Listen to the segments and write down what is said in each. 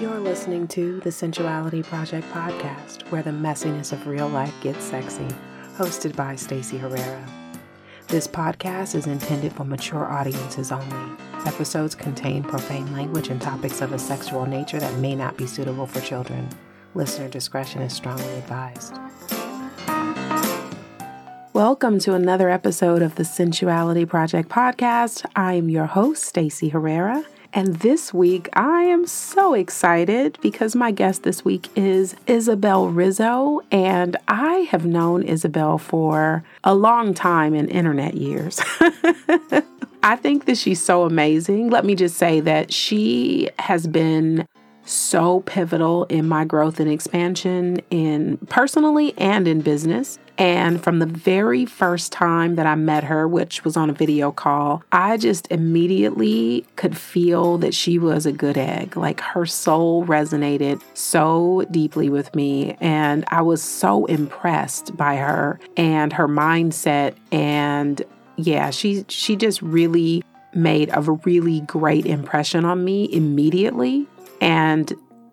You're listening to the Sensuality Project podcast, where the messiness of real life gets sexy, hosted by Stacey Herrera. This podcast is intended for mature audiences only. Episodes contain profane language and topics of a sexual nature that may not be suitable for children. Listener discretion is strongly advised. Welcome to another episode of the Sensuality Project podcast. I am your host, Stacey Herrera. And this week, I am so excited because my guest this week is Isabelle Rizo. And I have known Isabelle for a long time in internet years. I think that she's so amazing. Let me just say that she has been so pivotal in my growth and expansion in personally and in business. And from the very first time that I met her, which was on a video call, I just immediately could feel that she was a good egg. Like her soul resonated so deeply with me. And I was so impressed by her and her mindset. And yeah, she she just really made a really great impression on me immediately. And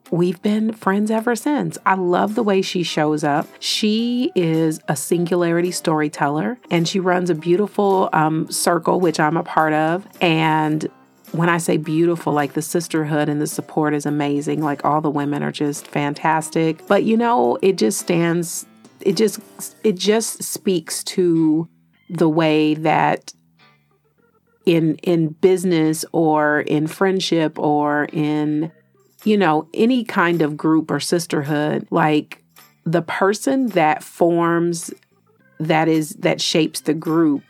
We've been friends ever since. I love the way she shows up. She is a singularity storyteller and she runs a beautiful um, circle, which I'm a part of. And when I say beautiful, like the sisterhood and the support is amazing. Like all the women are just fantastic. But you know, it just stands, it just, it just speaks to the way that in in business or in friendship or in you know, any kind of group or sisterhood, like the person that forms that is that shapes the group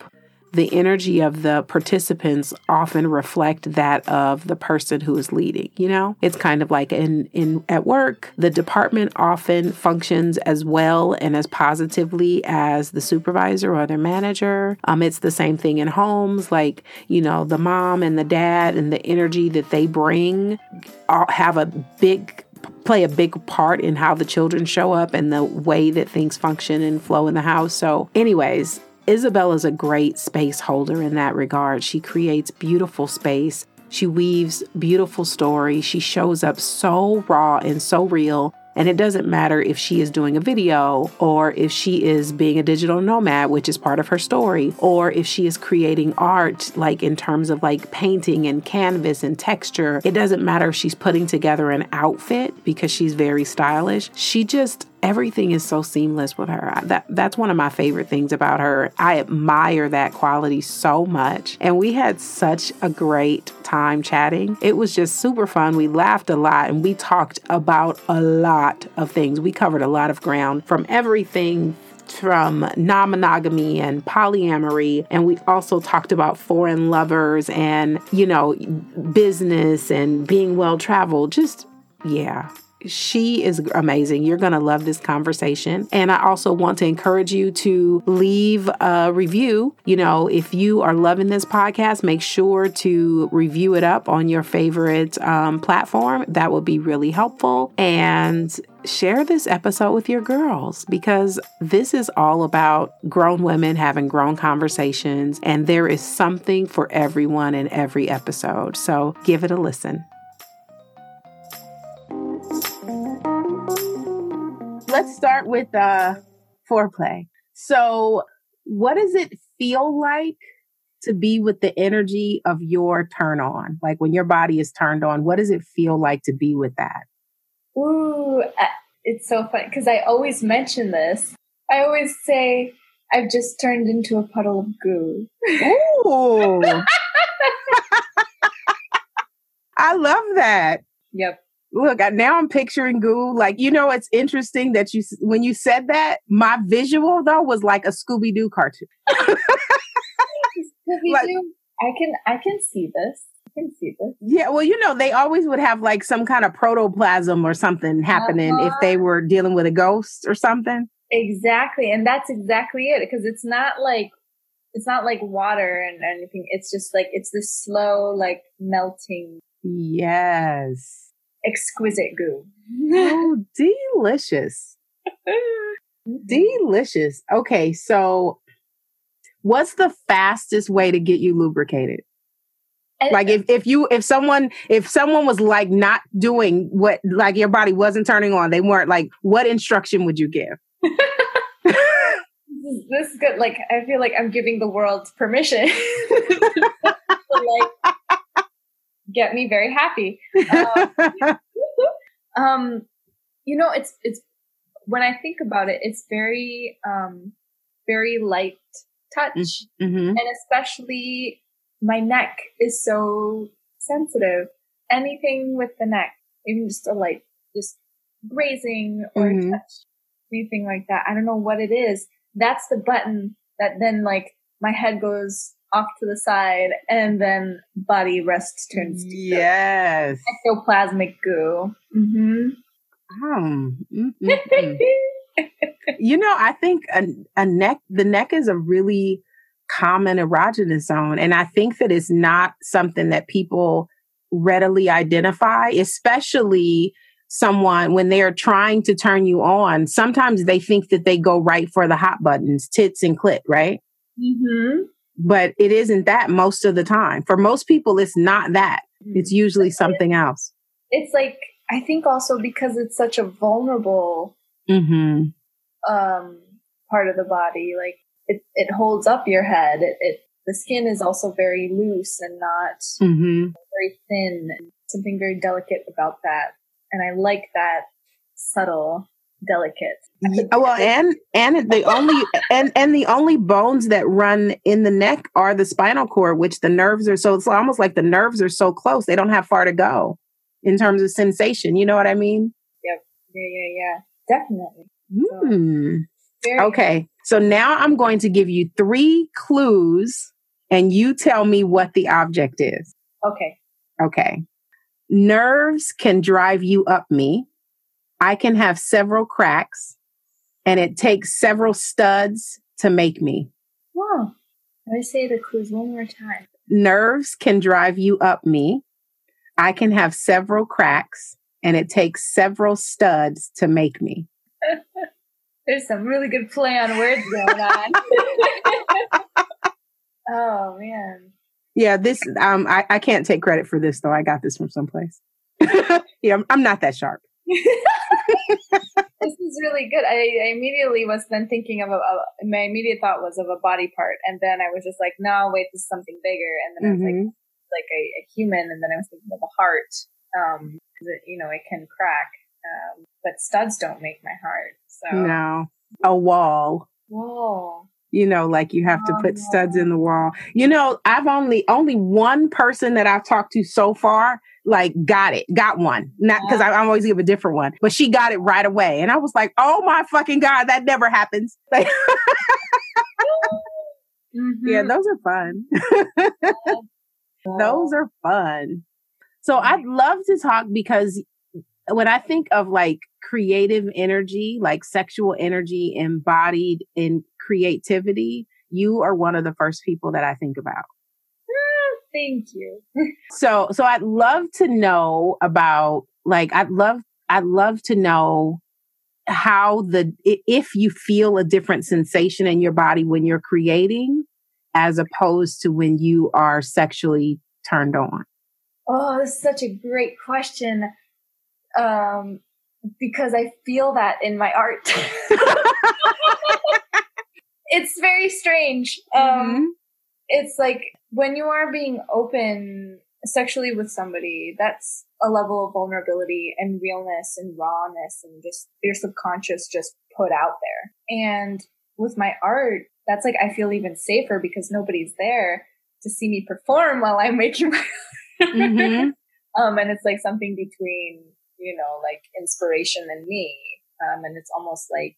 the energy of the participants often reflect that of the person who is leading you know it's kind of like in in at work the department often functions as well and as positively as the supervisor or their manager um it's the same thing in homes like you know the mom and the dad and the energy that they bring all have a big play a big part in how the children show up and the way that things function and flow in the house. So, anyways, Isabelle is a great space holder in that regard. She creates beautiful space. She weaves beautiful stories. She shows up so raw and so real and it doesn't matter if she is doing a video or if she is being a digital nomad, which is part of her story, or if she is creating art, like in terms of like painting and canvas and texture. It doesn't matter if she's putting together an outfit because she's very stylish. She just everything is so seamless with her. That that's one of my favorite things about her. I admire that quality so much. And we had such a great time chatting. It was just super fun. We laughed a lot and we talked about a lot of things. We covered a lot of ground from everything from non monogamy and polyamory. And we also talked about foreign lovers and, you know, business and being well traveled. Just, yeah, she is amazing. You're going to love this conversation. And I also want to encourage you to leave a review. You know, if you are loving this podcast, make sure to review it up on your favorite um, platform. That would be really helpful. And share this episode with your girls because this is all about grown women having grown conversations, and there is something for everyone in every episode. So give it a listen. Let's start with uh, foreplay. So, what does it feel like to be with the energy of your turn on? Like when your body is turned on, what does it feel like to be with that? Ooh, it's so funny because I always mention this. I always say, I've just turned into a puddle of goo. Ooh. I love that. Yep look now i'm picturing goo like you know it's interesting that you when you said that my visual though was like a scooby-doo cartoon scooby-doo like, i can i can see this I can see this. Yeah, well, you know, they always would have like some kind of protoplasm or something happening uh-huh. if they were dealing with a ghost or something. Exactly. And that's exactly it. Because it's not like it's not like water and anything. It's just like it's this slow, like melting. Yes exquisite goo. oh, delicious. delicious. Okay, so what's the fastest way to get you lubricated? Like if, if you if someone if someone was like not doing what like your body wasn't turning on, they weren't like what instruction would you give? this is good. Like I feel like I'm giving the world permission. get me very happy. Um, um, you know, it's it's when I think about it, it's very um very light touch, mm-hmm. and especially my neck is so sensitive. Anything with the neck, even just a light, just grazing or mm-hmm. touch, anything like that. I don't know what it is. That's the button that then like my head goes off to the side and then body rest turns to yes ectoplasmic goo. Mm-hmm. Um, you know, I think a, a neck, the neck is a really common erogenous zone. And I think that it's not something that people readily identify, especially someone when they're trying to turn you on. Sometimes they think that they go right for the hot buttons, tits and clit, right? Mm-hmm. But it isn't that most of the time. For most people, it's not that. It's mm-hmm. usually something else. It's like, I think also because it's such a vulnerable mm-hmm. um, part of the body. Like it, it holds up your head. It, it the skin is also very loose and not mm-hmm. very thin. Something very delicate about that, and I like that subtle, delicate. well, and and the only and and the only bones that run in the neck are the spinal cord, which the nerves are so. It's almost like the nerves are so close; they don't have far to go in terms of sensation. You know what I mean? Yep. Yeah. Yeah. Yeah. Definitely. Mm. So, okay. So now I'm going to give you three clues and you tell me what the object is. Okay. Okay. Nerves can drive you up me. I can have several cracks and it takes several studs to make me. Wow. Let me say the clues one more time. Nerves can drive you up me. I can have several cracks and it takes several studs to make me. There's some really good play on words going on. oh man. Yeah, this um I, I can't take credit for this though. I got this from someplace. yeah, I'm, I'm, not that sharp. This is really good. I, I, immediately was then thinking of a, a, my immediate thought was of a body part, and then I was just like, no, wait, this is something bigger, and then I was mm-hmm. like, like a, a, human, and then I was thinking of a heart, um, it, you know, it can crack, um, but studs don't make my heart. So no, a wall. Wall You know, like you have to put studs in the wall. You know, I've only only one person that I've talked to so far like got it, got one. Not because I, I always give a different one, but she got it right away, and I was like, "Oh my fucking god, that never happens!" Like, mm-hmm. yeah, those are fun. those are fun. So I'd love to talk because when I think of like creative energy, like sexual energy embodied in creativity, you are one of the first people that I think about. Thank you. so, so I'd love to know about like I'd love I'd love to know how the if you feel a different sensation in your body when you're creating as opposed to when you are sexually turned on. Oh, this is such a great question um, because I feel that in my art. it's very strange. Um, mm-hmm. It's like when you are being open sexually with somebody, that's a level of vulnerability and realness and rawness and just your subconscious just put out there. And with my art, that's like I feel even safer because nobody's there to see me perform while I'm making my mm-hmm. um and it's like something between you know, like inspiration and me. Um, and it's almost like,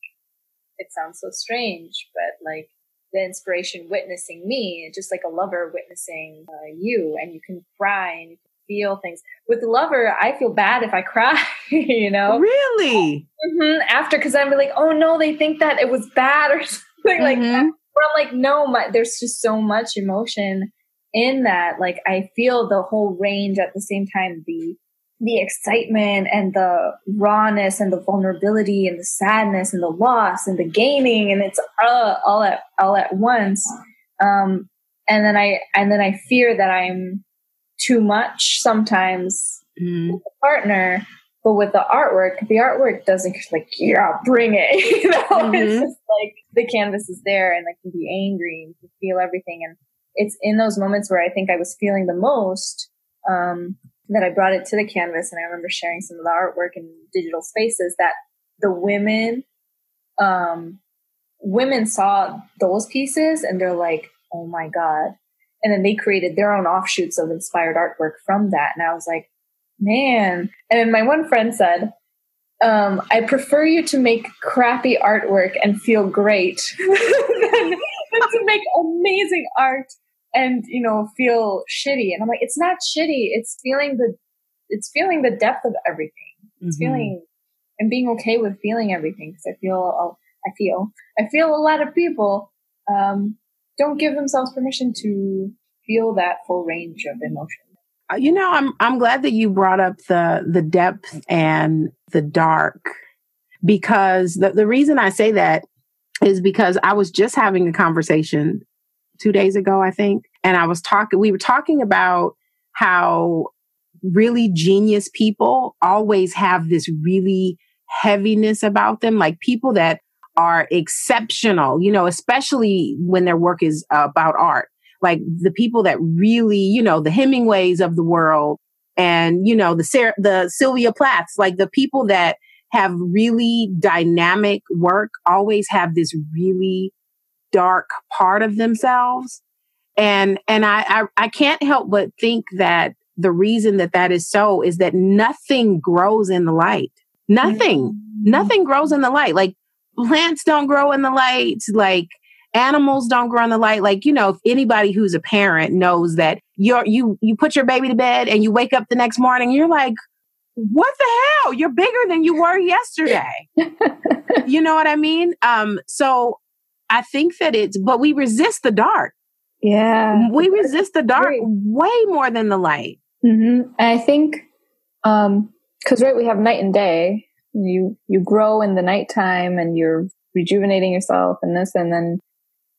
it sounds so strange, but like the inspiration witnessing me, just like a lover witnessing uh, you, and you can cry and you can feel things. With the lover, I feel bad if I cry, you know? Really? Mm-hmm. After, because I'm like, oh no, they think that it was bad or something mm-hmm. like that. But I'm like, no, my, there's just so much emotion in that. Like, I feel the whole range at the same time, the the excitement and the rawness and the vulnerability and the sadness and the loss and the gaining and it's all, all at all at once um, and then i and then i fear that i'm too much sometimes mm-hmm. with the partner. But with the artwork, the artwork doesn't like, yeah, bring it. you know, mm-hmm. it's just like the canvas is there and like can be angry and feel everything. And it's in those moments where I think I was feeling the most um, that I brought it to the canvas. And I remember sharing some of the artwork in digital spaces that the women, um, women saw those pieces and they're like, oh my God. And then they created their own offshoots of inspired artwork from that. And I was like, man. And then my one friend said, um, I prefer you to make crappy artwork and feel great than, than to make amazing art and you know feel shitty. And I'm like, it's not shitty. It's feeling the it's feeling the depth of everything. It's mm-hmm. feeling and being okay with feeling everything because I feel I feel I feel a lot of people um, don't give themselves permission to feel that full range of emotion. Uh, you know, I'm I'm glad that you brought up the the depth and the dark because the, the reason I say that is because I was just having a conversation two days ago, I think, and I was talking. We were talking about how really genius people always have this really heaviness about them, like people that are exceptional, you know, especially when their work is about art like the people that really, you know, the Hemingways of the world and, you know, the Sarah, the Sylvia Plaths, like the people that have really dynamic work always have this really dark part of themselves. And, and I, I, I can't help but think that the reason that that is so is that nothing grows in the light. Nothing, mm-hmm. nothing grows in the light. Like plants don't grow in the light. Like animals don't grow in the light like you know if anybody who's a parent knows that you're you you put your baby to bed and you wake up the next morning you're like what the hell you're bigger than you were yesterday you know what i mean um so i think that it's but we resist the dark yeah we resist the dark way more than the light mm-hmm. and i think um because right we have night and day you you grow in the nighttime and you're rejuvenating yourself and this and then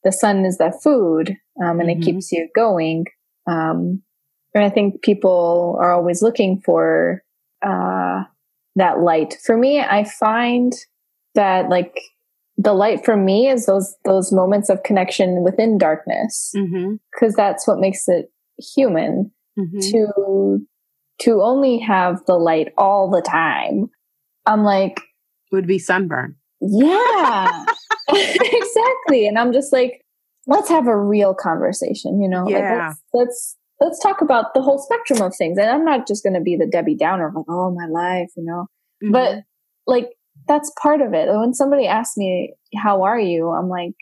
the sun is that food um, and mm-hmm. it keeps you going. Um, and I think people are always looking for uh, that light. For me, I find that like the light for me is those those moments of connection within darkness because mm-hmm. that's what makes it human mm-hmm. to to only have the light all the time. I'm like would be sunburn. Yeah. exactly. And I'm just like, let's have a real conversation, you know? Yeah. Like let's, let's let's talk about the whole spectrum of things. And I'm not just gonna be the Debbie Downer of like, oh my life, you know. Mm-hmm. But like that's part of it. When somebody asks me, How are you? I'm like,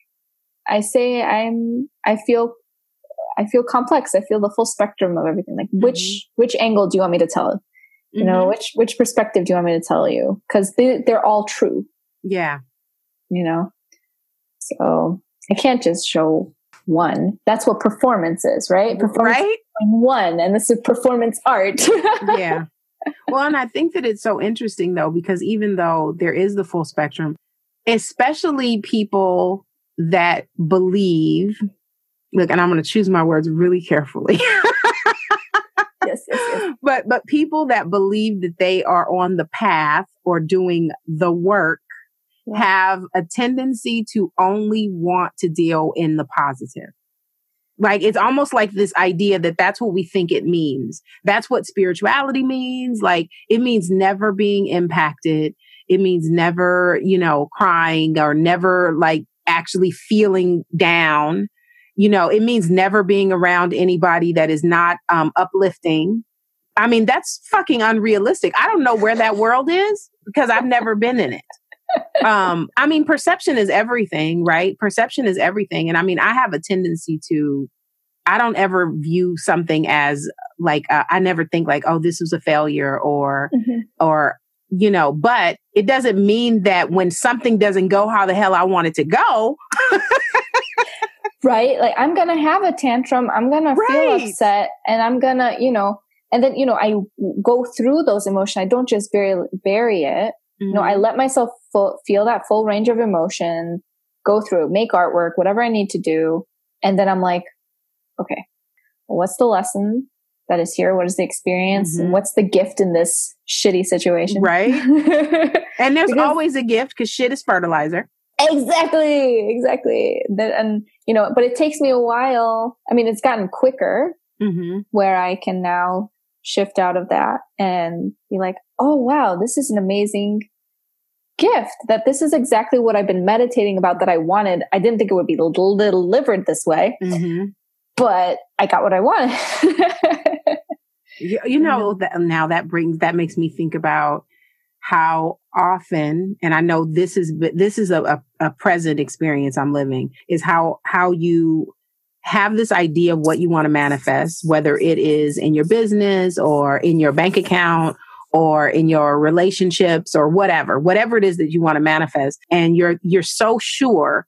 I say I'm I feel I feel complex. I feel the full spectrum of everything. Like mm-hmm. which which angle do you want me to tell? You mm-hmm. know, which which perspective do you want me to tell you? Because they, they're all true. Yeah. You know? So I can't just show one. That's what performance is, right? Performance right? one, and this is performance art. yeah. Well, and I think that it's so interesting though, because even though there is the full spectrum, especially people that believe, look, and I'm going to choose my words really carefully. yes, yes, yes. But but people that believe that they are on the path or doing the work have a tendency to only want to deal in the positive. Like it's almost like this idea that that's what we think it means. That's what spirituality means. Like it means never being impacted. It means never, you know, crying or never like actually feeling down. You know, it means never being around anybody that is not um, uplifting. I mean, that's fucking unrealistic. I don't know where that world is because I've never been in it um, I mean, perception is everything, right? Perception is everything. And I mean, I have a tendency to, I don't ever view something as like, uh, I never think like, oh, this was a failure or, mm-hmm. or, you know, but it doesn't mean that when something doesn't go how the hell I want it to go. right. Like I'm going to have a tantrum. I'm going right. to feel upset and I'm going to, you know, and then, you know, I go through those emotions. I don't just bury, bury it. Mm-hmm. No, I let myself full, feel that full range of emotion, go through, make artwork, whatever I need to do. And then I'm like, okay, what's the lesson that is here? What is the experience? Mm-hmm. What's the gift in this shitty situation? Right. and there's because, always a gift because shit is fertilizer. Exactly. Exactly. That, and, you know, but it takes me a while. I mean, it's gotten quicker mm-hmm. where I can now shift out of that and be like, oh, wow, this is an amazing gift that this is exactly what I've been meditating about that I wanted. I didn't think it would be delivered this way, mm-hmm. but I got what I wanted. you, you know, that now that brings, that makes me think about how often, and I know this is, this is a, a, a present experience I'm living is how, how you have this idea of what you want to manifest, whether it is in your business or in your bank account or in your relationships or whatever, whatever it is that you want to manifest. And you're, you're so sure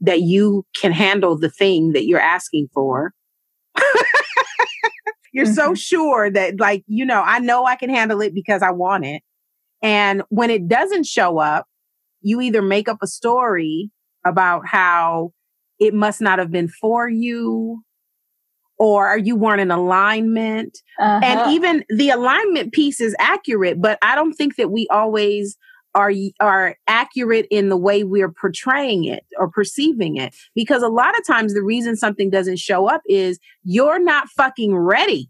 that you can handle the thing that you're asking for. you're mm-hmm. so sure that like, you know, I know I can handle it because I want it. And when it doesn't show up, you either make up a story about how it must not have been for you or you weren't in alignment. Uh-huh. And even the alignment piece is accurate, but I don't think that we always are are accurate in the way we're portraying it or perceiving it because a lot of times the reason something doesn't show up is you're not fucking ready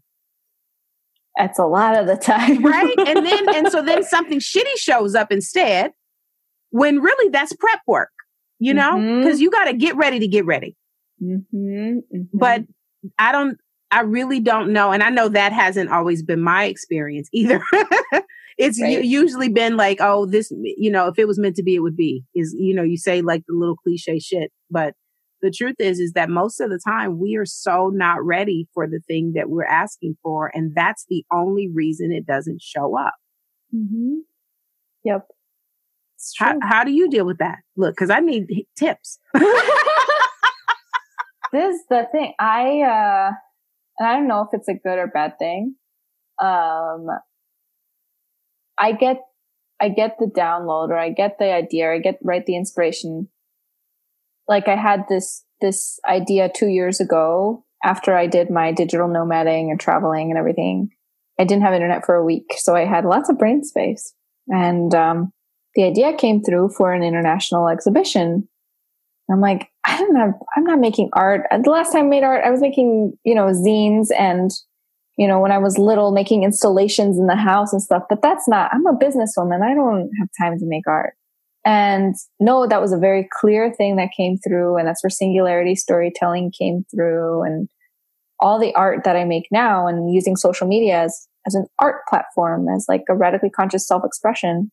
that's a lot of the time right and then and so then something shitty shows up instead when really that's prep work you know, because mm-hmm. you got to get ready to get ready. Mm-hmm, mm-hmm. But I don't, I really don't know. And I know that hasn't always been my experience either. it's right. usually been like, oh, this, you know, if it was meant to be, it would be. Is, you know, you say like the little cliche shit. But the truth is, is that most of the time we are so not ready for the thing that we're asking for. And that's the only reason it doesn't show up. Mm-hmm. Yep. How, how do you deal with that? Look, because I need tips. this is the thing. I uh and I don't know if it's a good or bad thing. Um I get I get the download or I get the idea, or I get right the inspiration. Like I had this this idea two years ago after I did my digital nomading and traveling and everything. I didn't have internet for a week, so I had lots of brain space. And um the idea came through for an international exhibition. I'm like, I don't know, I'm not making art. The last time I made art, I was making, you know, zines and, you know, when I was little, making installations in the house and stuff. But that's not, I'm a businesswoman. I don't have time to make art. And no, that was a very clear thing that came through. And that's where singularity storytelling came through and all the art that I make now and using social media as, as an art platform, as like a radically conscious self expression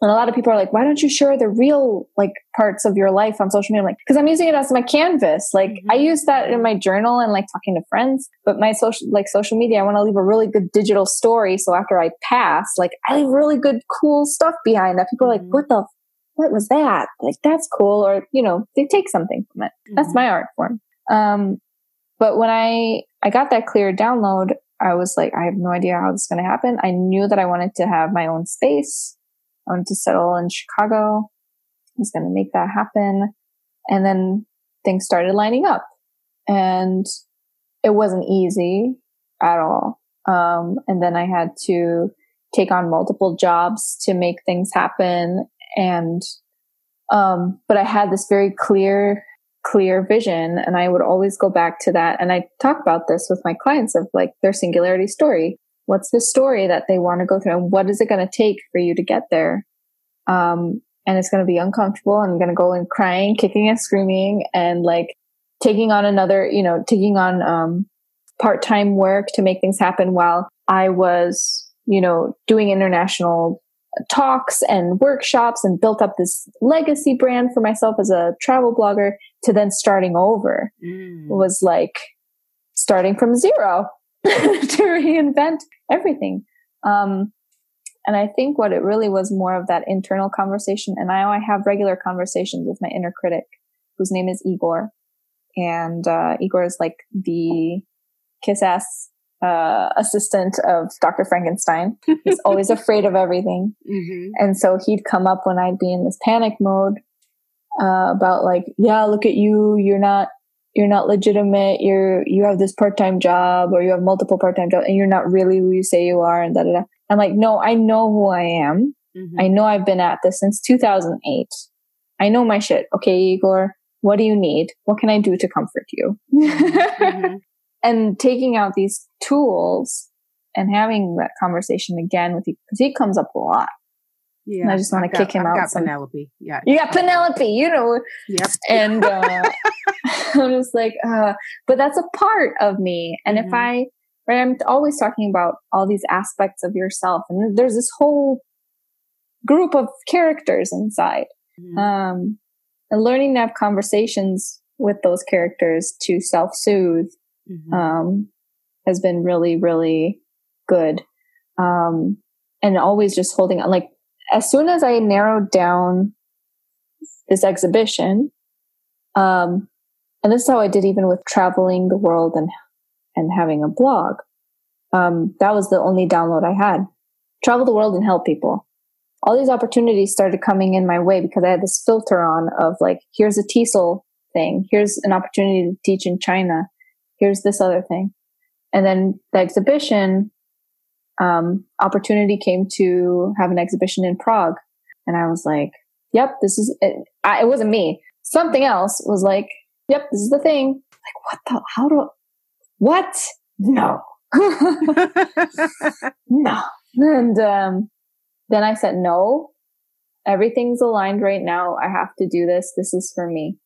and a lot of people are like, why don't you share the real like parts of your life on social media? I'm like, because I'm using it as my canvas. Like mm-hmm. I use that in my journal and like talking to friends, but my social, like social media, I want to leave a really good digital story. So after I pass, like I leave really good, cool stuff behind that people are like, mm-hmm. what the, what was that? Like that's cool. Or, you know, they take something from it. Mm-hmm. That's my art form. Um, but when I, I got that clear download, I was like, I have no idea how this is going to happen. I knew that I wanted to have my own space I wanted to settle in Chicago. Was going to make that happen. And then things started lining up and it wasn't easy at all. Um, and then I had to take on multiple jobs to make things happen. And, um, but I had this very clear, clear vision and I would always go back to that. And I talk about this with my clients of like their singularity story what's the story that they want to go through and what is it going to take for you to get there um, and it's going to be uncomfortable and going to go in crying kicking and screaming and like taking on another you know taking on um, part-time work to make things happen while i was you know doing international talks and workshops and built up this legacy brand for myself as a travel blogger to then starting over mm. was like starting from zero to reinvent everything. Um, and I think what it really was more of that internal conversation. And now I have regular conversations with my inner critic, whose name is Igor. And uh, Igor is like the kiss ass uh, assistant of Dr. Frankenstein. He's always afraid of everything. Mm-hmm. And so he'd come up when I'd be in this panic mode uh, about like, yeah, look at you. You're not you're not legitimate. You're you have this part time job or you have multiple part time jobs and you're not really who you say you are and da da da. I'm like, no, I know who I am. Mm-hmm. I know I've been at this since 2008. I know my shit. Okay, Igor, what do you need? What can I do to comfort you? Mm-hmm. and taking out these tools and having that conversation again with you because he comes up a lot. Yeah, and I just want to kick him I've out. Got some, Penelope, yeah, you got Penelope, you know. Yep. And uh, I'm just like, uh, but that's a part of me. And mm-hmm. if I, right, I'm always talking about all these aspects of yourself, and there's this whole group of characters inside. Mm-hmm. Um, and learning to have conversations with those characters to self-soothe mm-hmm. um, has been really, really good. Um, and always just holding on, like as soon as I narrowed down this exhibition, um, and this is how I did even with traveling the world and and having a blog. Um, that was the only download I had. Travel the world and help people. All these opportunities started coming in my way because I had this filter on of like, here's a TESOL thing. Here's an opportunity to teach in China. Here's this other thing. And then the exhibition um, opportunity came to have an exhibition in Prague. And I was like, yep, this is it. I, it wasn't me. Something else was like, yep, this is the thing. Like, what the, how do, what? No. no. And um, then I said, no, everything's aligned right now. I have to do this. This is for me.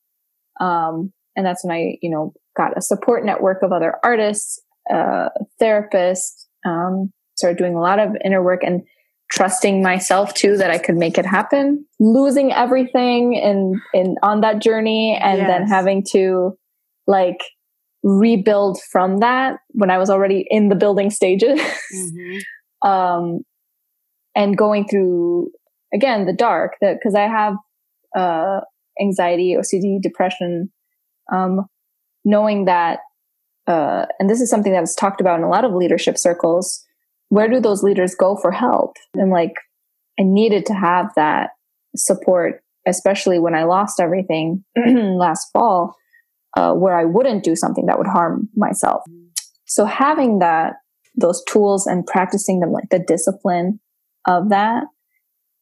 Um, and that's when I, you know, got a support network of other artists, uh, therapists, um, started doing a lot of inner work and trusting myself too that I could make it happen, losing everything in, in on that journey and yes. then having to like rebuild from that when I was already in the building stages. Mm-hmm. um, and going through again the dark that because I have uh, anxiety, OCD, depression, um, knowing that, uh, and this is something that was talked about in a lot of leadership circles where do those leaders go for help? And like, I needed to have that support, especially when I lost everything last fall, uh, where I wouldn't do something that would harm myself. So having that, those tools and practicing them, like the discipline of that,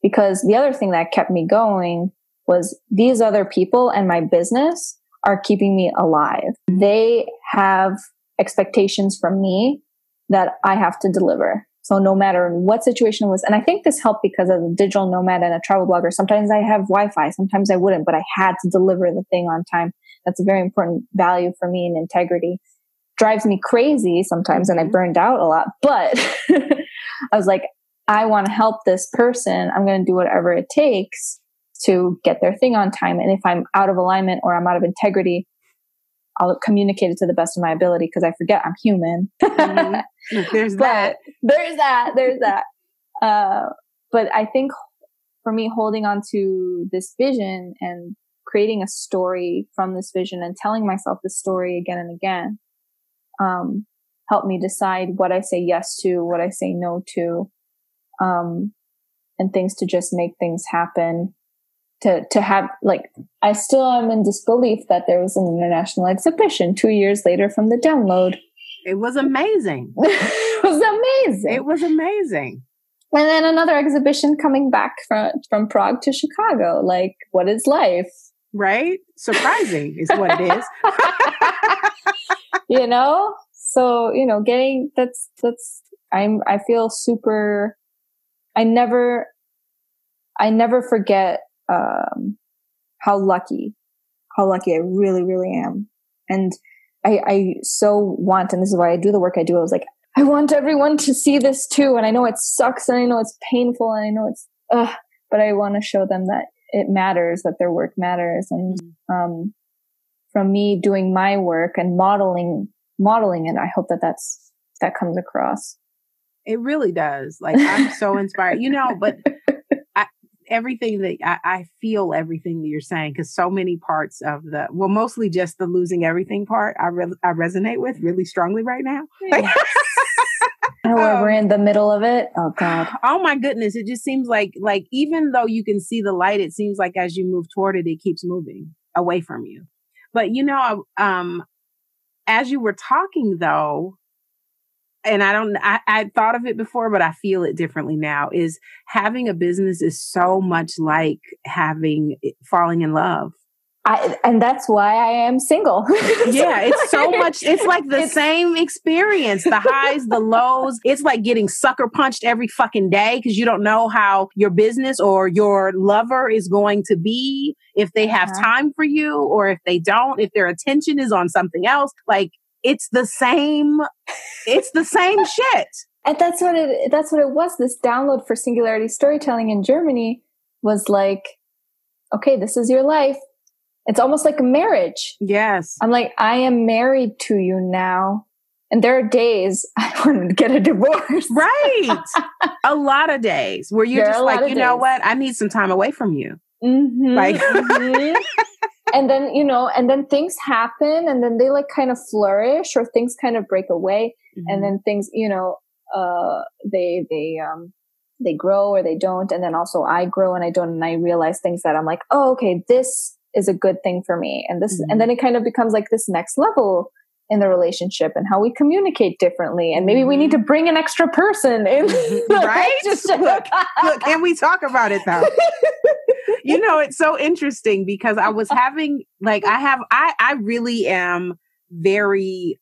because the other thing that kept me going was these other people and my business are keeping me alive. They have expectations from me that I have to deliver. So no matter what situation it was, and I think this helped because as a digital nomad and a travel blogger, sometimes I have Wi-Fi, sometimes I wouldn't, but I had to deliver the thing on time. That's a very important value for me and integrity. Drives me crazy sometimes and I mm-hmm. burned out a lot, but I was like, I want to help this person. I'm going to do whatever it takes to get their thing on time. And if I'm out of alignment or I'm out of integrity, I'll communicate it to the best of my ability because I forget I'm human. mm-hmm. There's that. There's that. There's that. Uh, but I think for me, holding on to this vision and creating a story from this vision and telling myself the story again and again, um, helped me decide what I say yes to, what I say no to, um, and things to just make things happen to to have like I still am in disbelief that there was an international exhibition two years later from the download. It was amazing. it was amazing. It was amazing. And then another exhibition coming back from from Prague to Chicago. Like, what is life? Right? Surprising is what it is. you know? So, you know, getting that's that's I'm I feel super I never I never forget um, how lucky, how lucky I really, really am. And I, I so want, and this is why I do the work I do. I was like, I want everyone to see this too. And I know it sucks and I know it's painful and I know it's, ugh, but I want to show them that it matters, that their work matters. And, mm-hmm. um, from me doing my work and modeling, modeling it, I hope that that's, that comes across. It really does. Like I'm so inspired, you know, but everything that I, I feel everything that you're saying because so many parts of the well, mostly just the losing everything part, I re- I resonate with really strongly right now. Yes. um, we're in the middle of it. Oh God. Oh my goodness! It just seems like like even though you can see the light, it seems like as you move toward it, it keeps moving away from you. But you know, um, as you were talking though, and I don't, I, I thought of it before, but I feel it differently now. Is having a business is so much like having falling in love. I, and that's why I am single. yeah, it's so much. It's like the it's, same experience the highs, the lows. It's like getting sucker punched every fucking day because you don't know how your business or your lover is going to be, if they have uh-huh. time for you or if they don't, if their attention is on something else. Like, it's the same, it's the same shit. And that's what it, that's what it was. This download for singularity storytelling in Germany was like, okay, this is your life it's almost like a marriage. Yes. I'm like, I am married to you now. And there are days I want to get a divorce. Right. a lot of days where you're there just like, you days. know what? I need some time away from you. Mm-hmm, like, mm-hmm. And then, you know, and then things happen and then they like kind of flourish or things kind of break away. Mm-hmm. And then things, you know, uh, they, they, um, they grow or they don't. And then also I grow and I don't. And I realize things that I'm like, oh, okay, this is a good thing for me and this mm-hmm. and then it kind of becomes like this next level in the relationship and how we communicate differently. And maybe we need to mm-hmm. bring an extra person in. Mm-hmm. right? look, look and we talk about it though. You know it's so interesting because i was having like i have i i really am very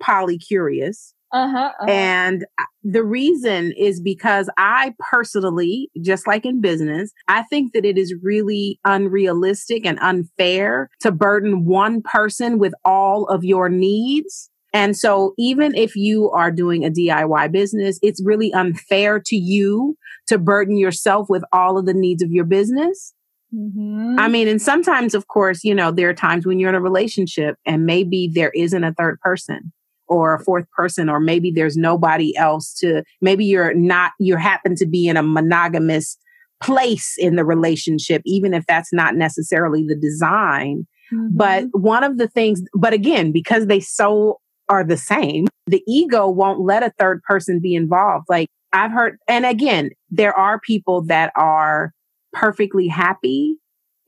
poly curious uh-huh, uh-huh. And the reason is because I personally, just like in business, I think that it is really unrealistic and unfair to burden one person with all of your needs. And so even if you are doing a DIY business, it's really unfair to you to burden yourself with all of the needs of your business. Mm-hmm. I mean, and sometimes, of course, you know, there are times when you're in a relationship and maybe there isn't a third person or a fourth person, or maybe there's nobody else to, maybe you're not, you happen to be in a monogamous place in the relationship, even if that's not necessarily the design. Mm-hmm. But one of the things, but again, because they so are the same, the ego won't let a third person be involved. Like I've heard, and again, there are people that are perfectly happy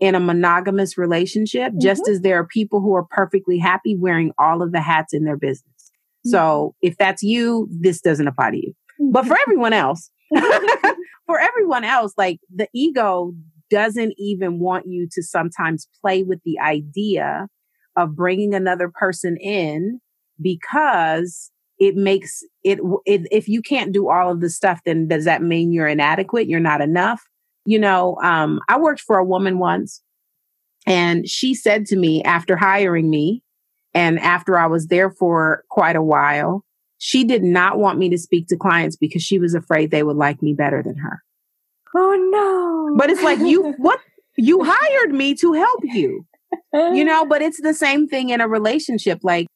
in a monogamous relationship, mm-hmm. just as there are people who are perfectly happy wearing all of the hats in their business. So if that's you, this doesn't apply to you. But for everyone else, for everyone else, like the ego doesn't even want you to sometimes play with the idea of bringing another person in because it makes it, it, if you can't do all of the stuff then does that mean you're inadequate? You're not enough? You know um, i worked for a woman once and she said to me after hiring me and after I was there for quite a while, she did not want me to speak to clients because she was afraid they would like me better than her. Oh no. But it's like you what you hired me to help you. You know, but it's the same thing in a relationship like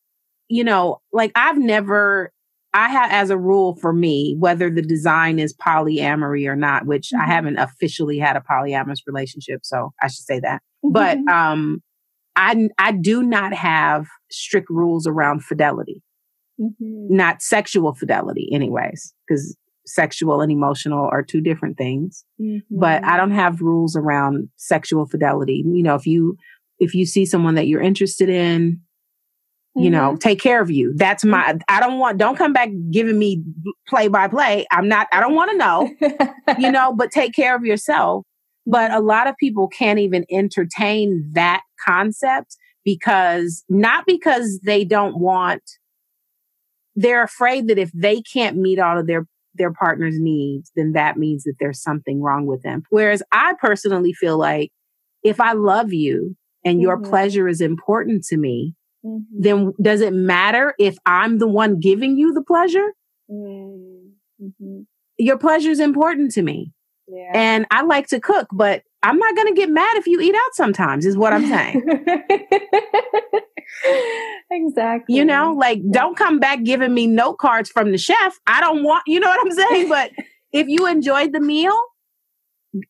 you know, like I've never I have as a rule for me, whether the design is polyamory or not, which mm-hmm. I haven't officially had a polyamorous relationship, so I should say that. But um I I do not have strict rules around fidelity. Mm-hmm. Not sexual fidelity anyways, because sexual and emotional are two different things. Mm-hmm. But I don't have rules around sexual fidelity. You know, if you if you see someone that you're interested in, you mm-hmm. know, take care of you. That's my, mm-hmm. I don't want, don't come back giving me play by play. I'm not, I don't want to know, you know, but take care of yourself. But a lot of people can't even entertain that concept because not because they don't want, they're afraid that if they can't meet all of their their partner's needs, then that means that there's something wrong with them. Whereas I personally feel like if I love you and mm-hmm. your pleasure is important to me, mm-hmm. then does it matter if I'm the one giving you the pleasure? Mm-hmm. Your pleasure is important to me. Yeah. And I like to cook, but I'm not going to get mad if you eat out sometimes, is what I'm saying. exactly. You know, like don't come back giving me note cards from the chef. I don't want, you know what I'm saying? But if you enjoyed the meal,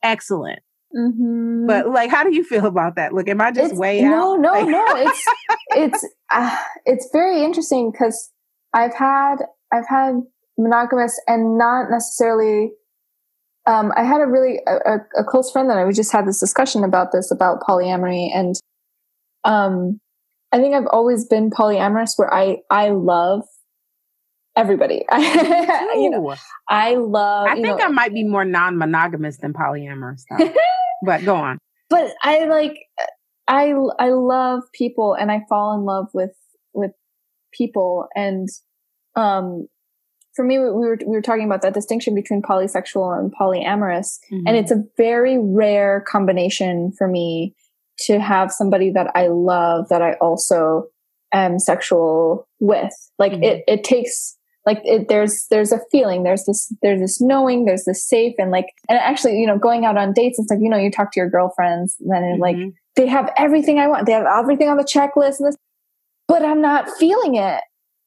excellent. Mm-hmm. But like, how do you feel about that? Look, am I just it's, way no, out? No, no, no. It's it's uh, it's very interesting because I've had I've had monogamous and not necessarily um, I had a really a, a, close friend that I we just had this discussion about this about polyamory and um, I think I've always been polyamorous where I I love everybody. you know, I love. I think know, I might be more non-monogamous than polyamorous, though. but go on. But I like I I love people, and I fall in love with with people, and um, for me, we were we were talking about that distinction between polysexual and polyamorous, mm-hmm. and it's a very rare combination for me to have somebody that I love that I also am sexual with. Like mm-hmm. it, it takes like it, there's there's a feeling there's this there's this knowing there's this safe and like and actually you know going out on dates and stuff you know you talk to your girlfriends and then mm-hmm. like they have everything I want they have everything on the checklist and this but I'm not feeling it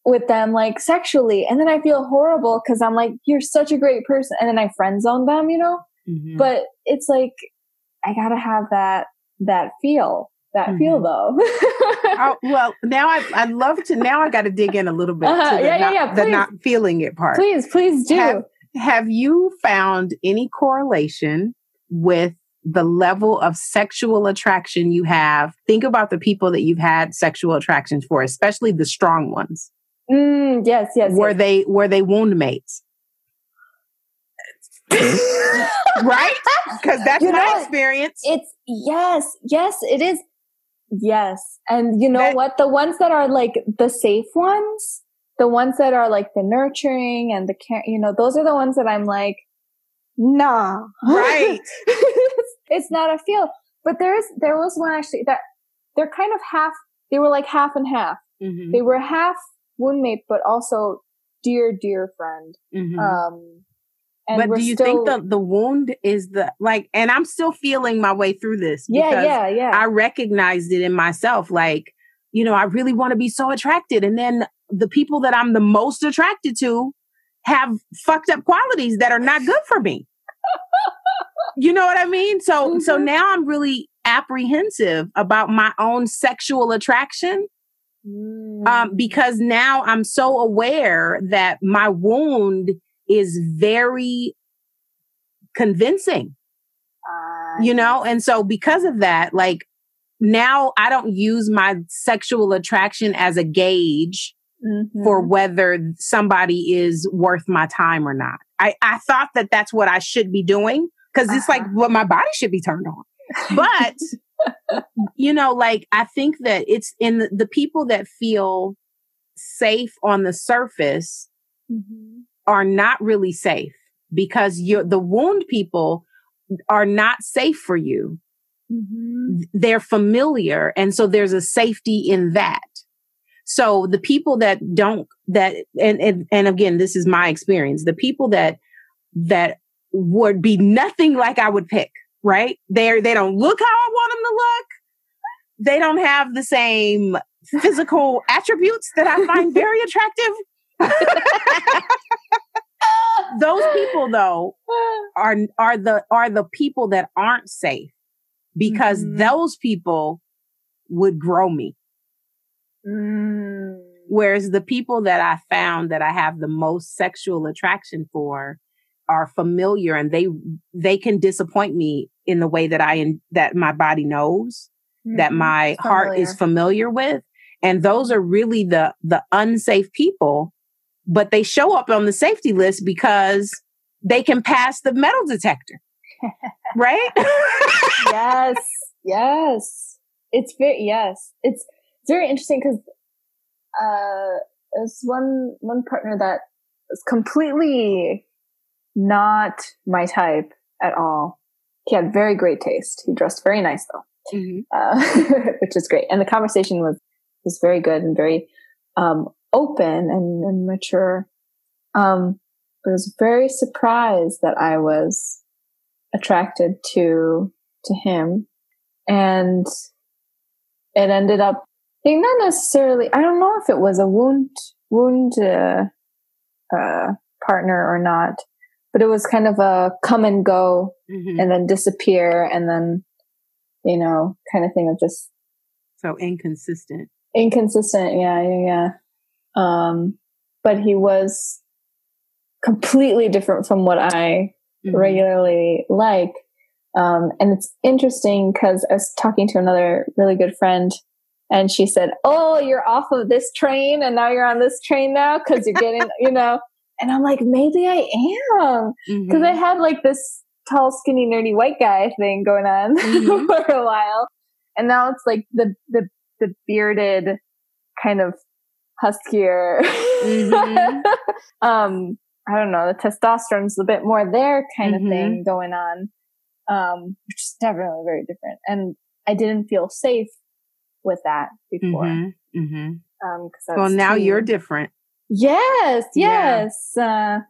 with them like sexually and then I feel horrible because I'm like you're such a great person and then I friend zone them you know mm-hmm. but it's like I gotta have that that feel that mm-hmm. feel though. oh, well, now I I love to now I got to dig in a little bit uh-huh. to the, yeah, not, yeah, the not feeling it part. Please, please do. Have, have you found any correlation with the level of sexual attraction you have? Think about the people that you've had sexual attractions for, especially the strong ones. Mm, yes, yes. Were yes. they were they wound mates? right? Because that's you my know, experience. It's yes, yes, it is. Yes. And you know that, what? The ones that are like the safe ones, the ones that are like the nurturing and the care, you know, those are the ones that I'm like, nah. Right. it's not a feel. But there is, there was one actually that they're kind of half, they were like half and half. Mm-hmm. They were half wound mate, but also dear, dear friend. Mm-hmm. Um, and but do you still, think the the wound is the like and i'm still feeling my way through this yeah yeah yeah i recognized it in myself like you know i really want to be so attracted and then the people that i'm the most attracted to have fucked up qualities that are not good for me you know what i mean so mm-hmm. so now i'm really apprehensive about my own sexual attraction mm. um, because now i'm so aware that my wound is very convincing. Uh, you know, and so because of that, like now I don't use my sexual attraction as a gauge mm-hmm. for whether somebody is worth my time or not. I, I thought that that's what I should be doing because uh-huh. it's like uh-huh. what my body should be turned on. But, you know, like I think that it's in the, the people that feel safe on the surface mm-hmm are not really safe because you're the wound people are not safe for you. Mm-hmm. They're familiar. And so there's a safety in that. So the people that don't, that, and, and, and again, this is my experience. The people that, that would be nothing like I would pick, right? They're, they don't look how I them to look. They don't have the same physical attributes that I find very attractive. Those people though are are the are the people that aren't safe because mm-hmm. those people would grow me. Mm. Whereas the people that I found that I have the most sexual attraction for are familiar and they they can disappoint me in the way that I that my body knows mm-hmm. that my heart is familiar with and those are really the the unsafe people but they show up on the safety list because they can pass the metal detector. right? yes. Yes. It's very, yes. It's, it's very interesting because, uh, there's one, one partner that is completely not my type at all. He had very great taste. He dressed very nice though, mm-hmm. uh, which is great. And the conversation was, was very good and very, um, open and, and mature. Um, I was very surprised that I was attracted to, to him. And it ended up being not necessarily, I don't know if it was a wound, wound, uh, uh, partner or not, but it was kind of a come and go mm-hmm. and then disappear and then, you know, kind of thing of just. So inconsistent. Inconsistent. Yeah. Yeah. Yeah. Um, but he was completely different from what I mm-hmm. regularly like. Um, and it's interesting because I was talking to another really good friend and she said, "Oh, you're off of this train, and now you're on this train now because you're getting, you know." And I'm like, maybe I am because mm-hmm. I had like this tall, skinny, nerdy white guy thing going on mm-hmm. for a while, and now it's like the the the bearded kind of huskier. Mm-hmm. um, I don't know. The testosterone's a bit more there kind of thing mm-hmm. going on, um, which is definitely very different. And I didn't feel safe with that before. Mm-hmm. Mm-hmm. Um, well, now too... you're different. Yes, yes. Yeah.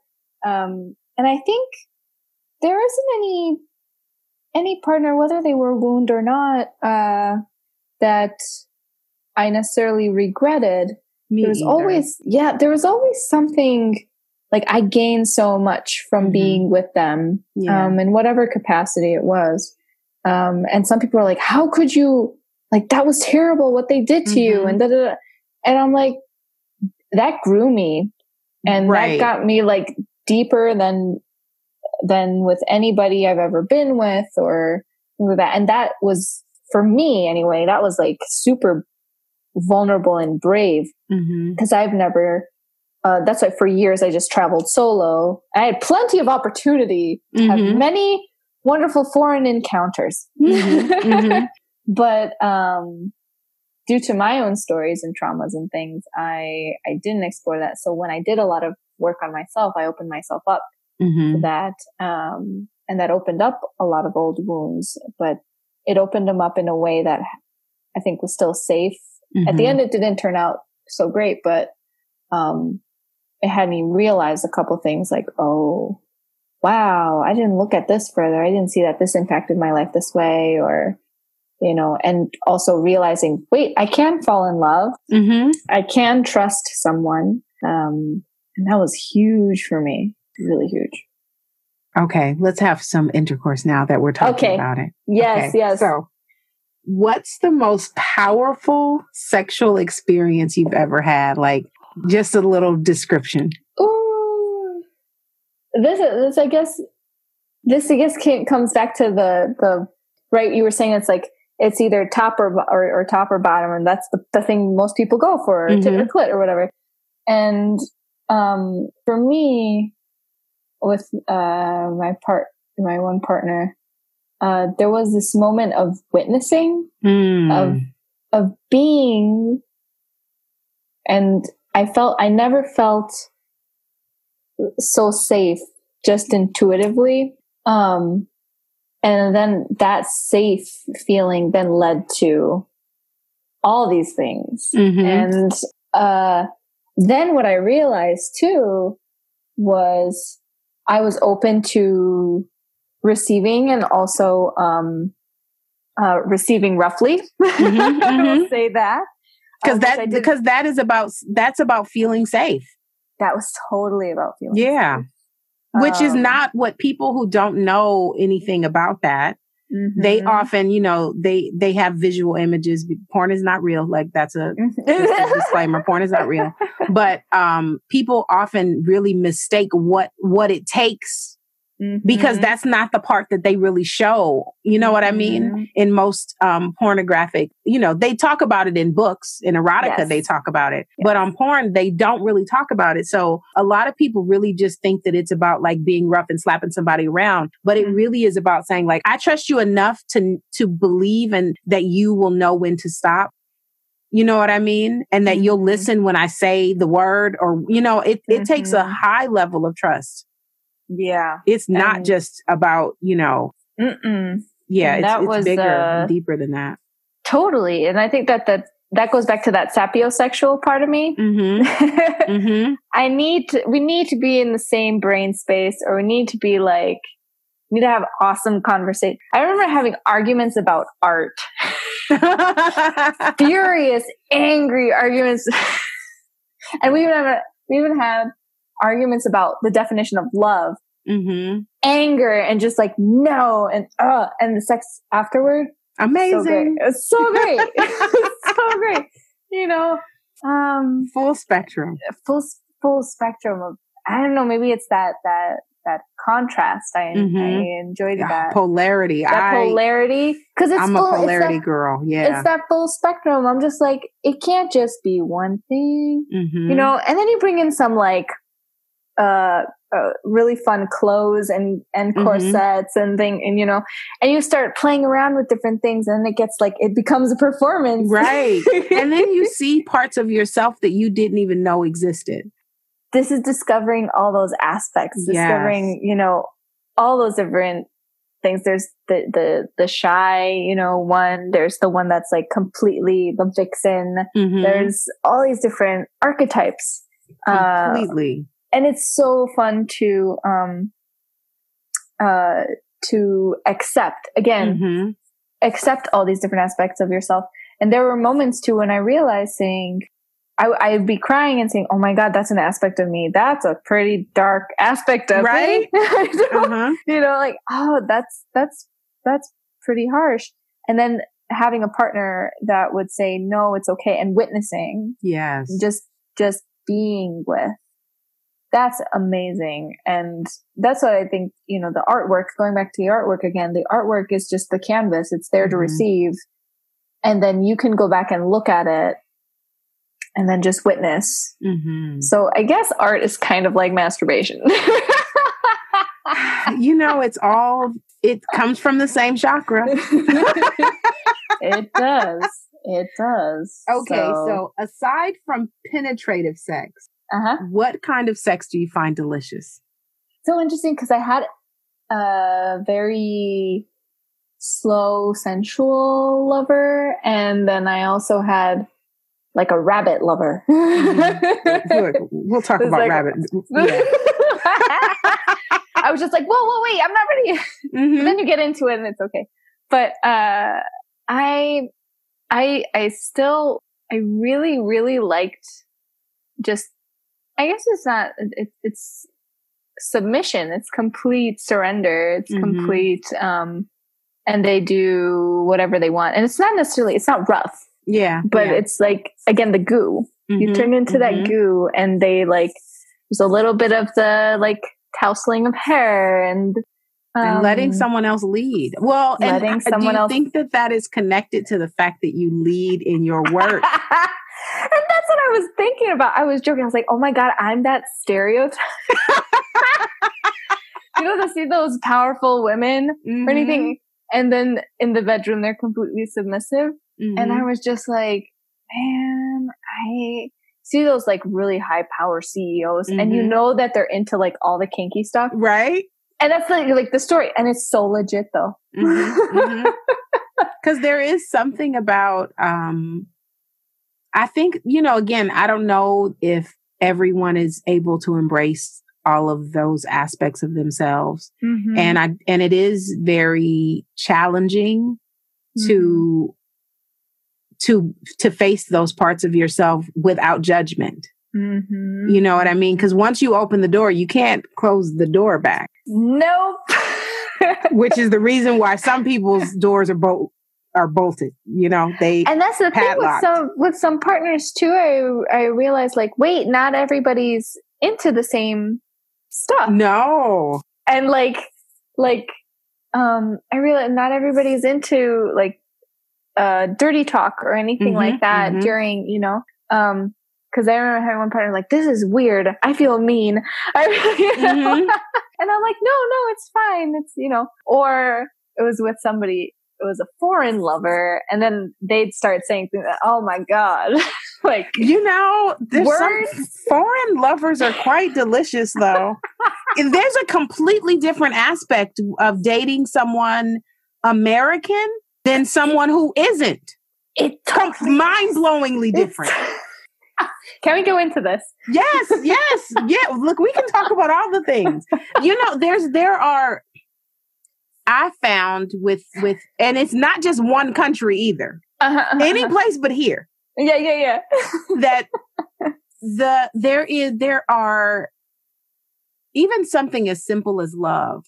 Uh, um, and I think there isn't any any partner, whether they were wound or not, uh, that I necessarily regretted. Me there was either. always, yeah, there was always something like I gained so much from mm-hmm. being with them, yeah. um, in whatever capacity it was. Um, and some people are like, how could you, like, that was terrible what they did to mm-hmm. you. And da, da, da. And I'm like, that grew me and right. that got me like deeper than, than with anybody I've ever been with or that. And that was for me anyway, that was like super vulnerable and brave because mm-hmm. I've never, uh, that's why for years I just traveled solo. I had plenty of opportunity to mm-hmm. have many wonderful foreign encounters. Mm-hmm. mm-hmm. but um, due to my own stories and traumas and things, I I didn't explore that. So when I did a lot of work on myself, I opened myself up mm-hmm. to that, um, and that opened up a lot of old wounds. But it opened them up in a way that I think was still safe. At the mm-hmm. end, it didn't turn out so great, but um, it had me realize a couple things like, oh, wow, I didn't look at this further. I didn't see that this impacted my life this way or, you know, and also realizing, wait, I can fall in love. Mm-hmm. I can trust someone. Um, and that was huge for me, really huge. Okay, let's have some intercourse now that we're talking okay. about it. Yes, okay. yes. So, what's the most powerful sexual experience you've ever had? Like, just a little description. Ooh, this this I guess this I guess came, comes back to the the right you were saying it's like it's either top or or, or top or bottom and that's the, the thing most people go for mm-hmm. tip or clit or whatever and um for me with uh my part my one partner uh there was this moment of witnessing mm. of of being and I felt I never felt so safe just intuitively. Um, and then that safe feeling then led to all these things. Mm-hmm. And, uh, then what I realized too was I was open to receiving and also, um, uh, receiving roughly. Mm-hmm, I will mm-hmm. say that because um, that because that is about that's about feeling safe that was totally about feeling yeah safe. Which um, is not what people who don't know anything about that mm-hmm. they often you know they they have visual images. Porn is not real. Like that's a, a disclaimer. Porn is not real. But um people often really mistake what what it takes Mm-hmm. because that's not the part that they really show. You know mm-hmm. what I mean? Mm-hmm. In most um, pornographic, you know, they talk about it in books, in erotica, yes. they talk about it, yes. but on porn, they don't really talk about it. So a lot of people really just think that it's about like being rough and slapping somebody around, but it mm-hmm. really is about saying like, I trust you enough to, to believe and that you will know when to stop. You know what I mean? And that you'll mm-hmm. listen when I say the word or, you know, it, it takes a mm-hmm. high level of trust. Yeah. It's not and, just about, you know, mm-mm. yeah, it's, that it's was, bigger, uh, deeper than that. Totally. And I think that that, that goes back to that sapiosexual part of me. Mm-hmm. mm-hmm. I need to, we need to be in the same brain space or we need to be like, need to have awesome conversation. I remember having arguments about art. Furious, angry arguments. and we even have a, we even had arguments about the definition of love, mm-hmm. anger, and just like no and uh, and the sex afterward. Amazing. So it's so great. it's so great. You know, um, full spectrum. Full full spectrum of I don't know. Maybe it's that that that contrast. I, Mhm. I enjoyed Yeah, that. polarity. that I, polarity. Cause it's I'm full, a polarity that, girl. Yeah. it's that full spectrum. I'm just like, it can't just be one thing, Mhm. you know? And then you bring in some like, uh, uh, really fun clothes and and Mhm. corsets and thing and you know and you start playing around with different things and it gets like it becomes a performance Right. and then you see parts of yourself that you didn't even know existed. this is discovering all those aspects Yes. discovering you know all those different things there's the the the shy you know one there's the one that's like completely the vixen Mhm. there's all these different archetypes uh, completely. And it's so fun to um uh to accept again Mhm. accept all these different aspects of yourself and there were moments too when i realized saying I, I'd be crying and saying, "Oh my God, that's an aspect of me. That's a pretty dark aspect of Right? me." Uh-huh. you know, like, oh, that's that's that's pretty harsh. And then having a partner that would say, "No, it's okay," and witnessing, Yes. just just being with that's amazing. And that's what i think you know the artwork going back to the artwork again the artwork is just the canvas. It's there to Mhm. receive. And then you can go back and look at it and then just witness. Mhm. so i guess art is kind of like masturbation. You know, it's all it comes from the same chakra. it does. It does. Okay, so aside from penetrative sex, uh-huh what kind of sex do you find delicious? so interesting because I had a very slow, sensual lover, and then I also had like a rabbit lover. Look, we'll talk about like- rabbit. Yeah. I was just like, whoa, whoa, wait, I'm not ready. Mhm. then you get into it and it's okay. But uh I I I still I really, really liked just I guess it's not it, it's submission. It's complete surrender. It's Mhm. complete um and they do whatever they want. And it's not necessarily it's not rough, Yeah, but yeah. it's like again the goo. You Mhm, turn into mhm. that goo and they like there's a little bit of the like tousling of hair and and letting um, someone else lead. Well, and letting do someone you else- think that that is connected to the fact that you lead in your work? and what I was thinking about. I was joking. I was like, oh my God, I'm that stereotype. you know, to see those powerful women Mhm, or anything. And then in the bedroom, they're completely submissive. And mhm. I was just like, man, I see those like really high power CEOs and you Mhm. know that they're into like all the kinky stuff. right? And that's like, like the story. And it's so legit though. Because there is something about, um, I think, you know, again, I don't know if everyone is able to embrace all of those aspects of themselves. Mhm. And I, and it is very challenging Mm-hmm. to, to, to face those parts of yourself without judgment. Mhm. You know what I mean? Because once you open the door, you can't close the door back, Nope. which is the reason why some people's doors are bolt are bolted. You know, they and that's the thing with some with some partners too. I I realized like, wait, not everybody's into the same stuff, no. and like like um, I realized not everybody's into like uh dirty talk or anything Mhm, like that mhm. during you know um. Because I remember having one partner like, "This is weird. I feel mean," I, you know? Mhm. and I'm like, "No, no, it's fine. It's you know." Or it was with somebody it was a foreign lover and then they'd start saying things like, oh my god like You know, there's some Words. foreign lovers are quite delicious though. And there's a completely different aspect of dating someone American than someone who isn't. it Com- mind-blowingly different. can we go into this Yes, yes, yeah. Look, we can talk about all the things. You know, there's there are I found with with and it's not just one country either. uh-huh. Any place but here. yeah yeah yeah that the there is there are even something as simple as love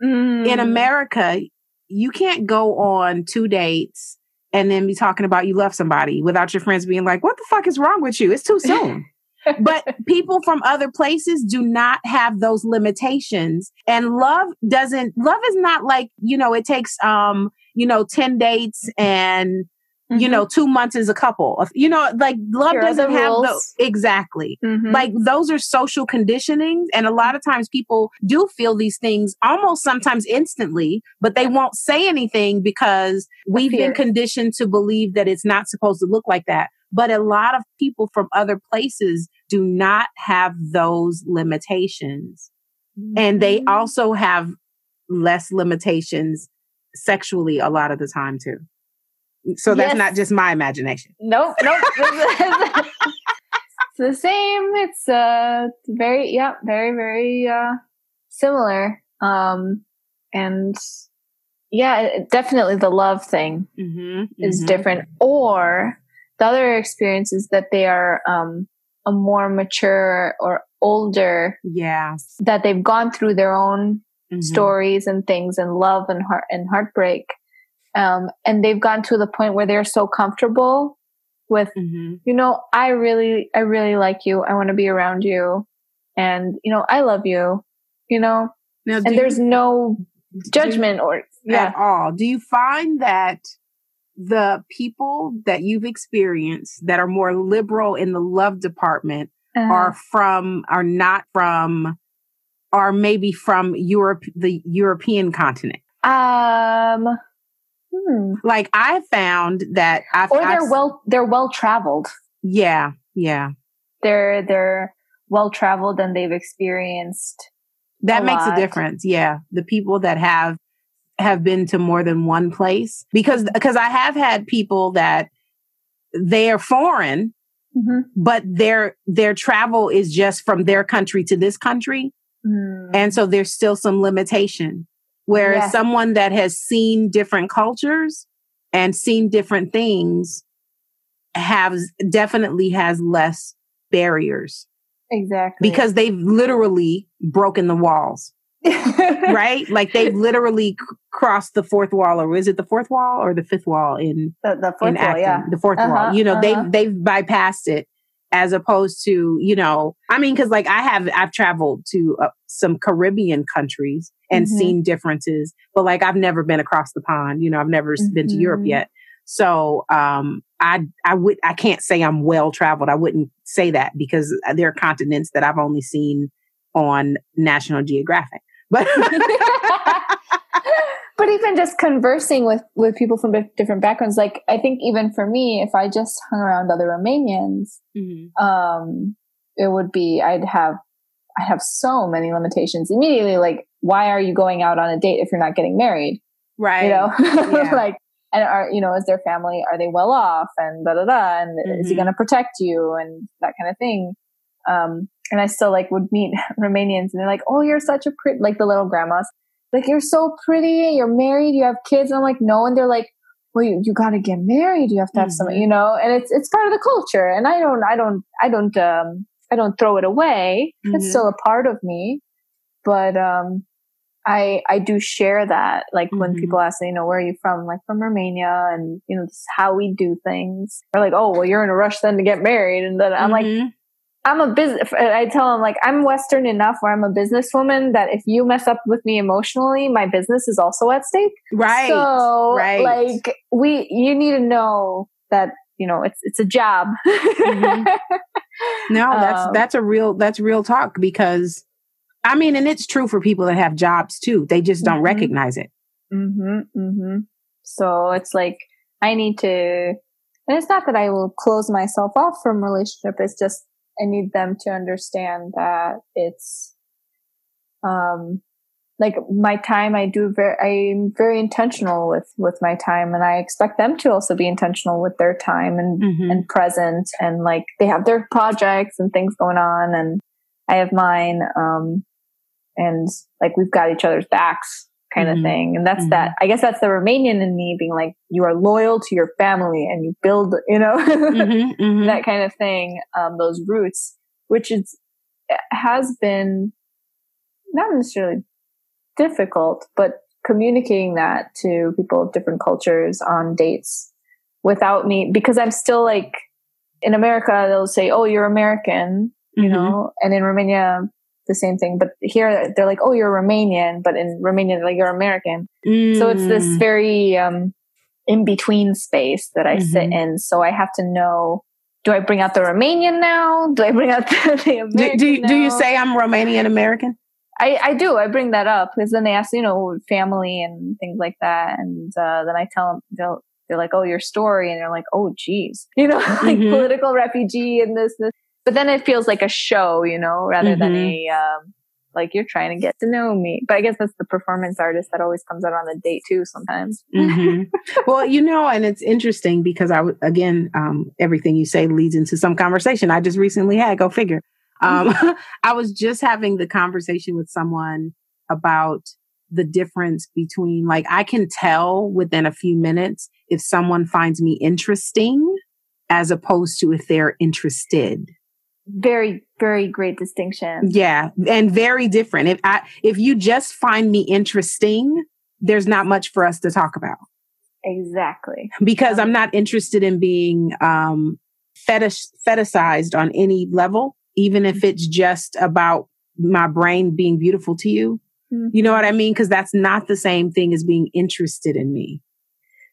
Mm. in America you can't go on two dates and then be talking about you love somebody without your friends being like what the fuck is wrong with you it's too soon but people from other places do not have those limitations. And love doesn't, love is not like, you know, it takes, um, you know, 10 dates and Mm-hmm. you know, two months is a couple you know, like love Here doesn't have those. Exactly. Mm-hmm. Like those are social conditionings. And a lot of times people do feel these things almost sometimes instantly, but they won't say anything because we've been conditioned to believe that it's not supposed to look like that. But a lot of people from other places do not have those limitations. Mm-hmm. And they mm-hmm. also have less limitations sexually a lot of the time too. So that's yes. not just my imagination. Nope, nope. it's the same. It's uh very yeah, very very uh similar. Um and yeah, definitely the love thing mm-hmm, is mm-hmm. different. Or the other experience is that they are um a more mature or older. Yes. That they've gone through their own mm-hmm. stories and things and love and heart and heartbreak um, and they've gone to the point where they're so comfortable with, mm-hmm. you know, I really, I really like you. I want to be around you. And, you know, I love you, you know, now, and there's you, no judgment or yeah. at all. Do you find that the people that you've experienced that are more liberal in the love department uh-huh. are from, are not from, are maybe from Europe, the European continent? Um, Hmm. Like I found that I've, or they're I've, well they're well traveled. Yeah, yeah. They're they're well traveled and they've experienced. That a makes lot. a difference. Yeah, the people that have have been to more than one place because because I have had people that they are foreign, mm-hmm. but their their travel is just from their country to this country, mm. and so there's still some limitation. Whereas yes. someone that has seen different cultures and seen different things has definitely has less barriers. Exactly. Because they've literally broken the walls. right? Like they've literally c- crossed the fourth wall, or is it the fourth wall or the fifth wall in the, the fourth in wall? Yeah, the 4th uh-huh, wall. You know, uh-huh. they've they've bypassed it as opposed to you know i mean because like i have i've traveled to uh, some caribbean countries and mm-hmm. seen differences but like i've never been across the pond you know i've never mm-hmm. been to europe mm-hmm. yet so um i i would i can't say i'm well traveled i wouldn't say that because uh, there are continents that i've only seen on national geographic but but even just conversing with with people from different backgrounds like i think even for me if i just hung around other romanians mm-hmm. um it would be i'd have i have so many limitations immediately like why are you going out on a date if you're not getting married right you know yeah. like and are you know is their family are they well off and da da da and mm-hmm. is he mm-hmm. going to protect you and that kind of thing um and i still like would meet romanians and they're like oh you're such a pretty like the little grandmas like you're so pretty, you're married, you have kids. And I'm like, no. And they're like, well, you, you got to get married. You have to have mm-hmm. some, you know, and it's, it's part of the culture. And I don't, I don't, I don't, um, I don't throw it away. Mm-hmm. It's still a part of me, but, um, I, I do share that. Like mm-hmm. when people ask, me you know, where are you from? I'm like from Romania and, you know, this is how we do things. They're like, oh, well, you're in a rush then to get married. And then I'm like, mm-hmm. I'm a business. I tell them like I'm Western enough where I'm a businesswoman that if you mess up with me emotionally, my business is also at stake. Right. So right. like we, you need to know that you know it's it's a job. mm-hmm. No, that's um, that's a real that's real talk because I mean, and it's true for people that have jobs too. They just don't mm-hmm. recognize it. Mm-hmm. Mm-hmm. So it's like I need to, and it's not that I will close myself off from relationship. It's just I need them to understand that it's, um, like my time, I do very, I'm very intentional with, with my time and I expect them to also be intentional with their time and, mm-hmm. and present and like they have their projects and things going on and I have mine. Um, and like we've got each other's backs kind mm-hmm. of thing. And that's mm-hmm. that. I guess that's the Romanian in me being like, you are loyal to your family and you build, you know, mm-hmm, mm-hmm. that kind of thing. Um, those roots, which is, has been not necessarily difficult, but communicating that to people of different cultures on dates without me, because I'm still like, in America, they'll say, Oh, you're American. you mm-hmm. know, and in Romania, the same thing. But here they're like, oh, you're Romanian, but in Romania, like, you're American. Mm. So it's this mm. very um, in between space that I mm-hmm. sit in. So I have to know do I bring out the Romanian now? Do I bring out the, the American? Do, do, you, do you say I'm Romanian American? I, I do. I bring that up because then they ask, you know, family and things like that. And uh, then I tell them, they'll, they're like, oh, your story. And they're like, oh, geez, you know, like mm-hmm. political refugee and this, this. But then it feels like a show, you know, rather mm-hmm. than a, um, like you're trying to get to know me. But I guess that's the performance artist that always comes out on the date too sometimes. mm-hmm. Well, you know, and it's interesting because I, again, um, everything you say leads into some conversation I just recently had. Go figure. Um, I was just having the conversation with someone about the difference between like I can tell within a few minutes if someone finds me interesting as opposed to if they're interested. Very, very great distinction. Yeah. And very different. If I if you just find me interesting, there's not much for us to talk about. Exactly. Because I'm not interested in being um fetish fetishized on any level even if it's just about my brain being beautiful to you. Mm-hmm. You know what I mean? Because that's not the same thing as being interested in me.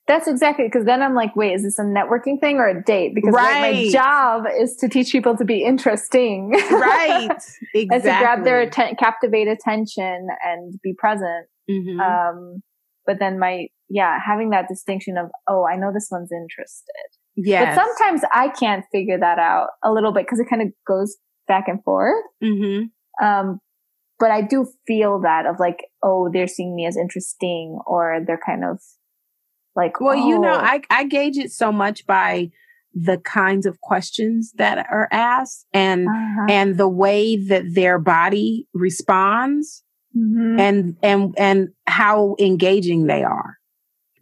That's exactly because then I'm like, wait, is this a networking thing or a date? Because right. like, my job is to teach people to be interesting, right? Exactly. and to grab their atten- captivate attention and be present. Mm-hmm. Um, but then my yeah, having that distinction of oh, I know this one's interested. Yeah. But sometimes I can't figure that out a little bit because it kind of goes back and forth. Mm-hmm. Um, but I do feel that of like, oh, they're seeing me as interesting, or they're kind of like, well, oh. you know, oh. I I gauge it so much by the kinds of questions that are asked and uh-huh. and the way that their body responds mm-hmm. and and and how engaging they are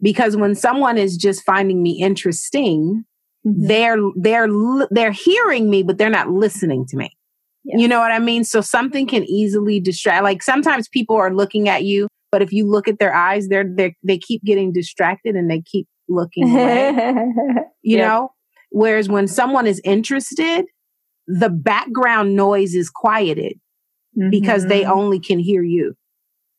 because when someone is just finding me interesting Mm-hmm. They're they're they're hearing me, but they're not listening to me. Yes. You know what I mean? So something can easily distract. Like sometimes people are looking at you, but if you look at their eyes, they're they they keep getting distracted and they keep looking away. you know? Whereas when someone is interested, the background noise is quieted mm-hmm. because they mm-hmm. only can hear you.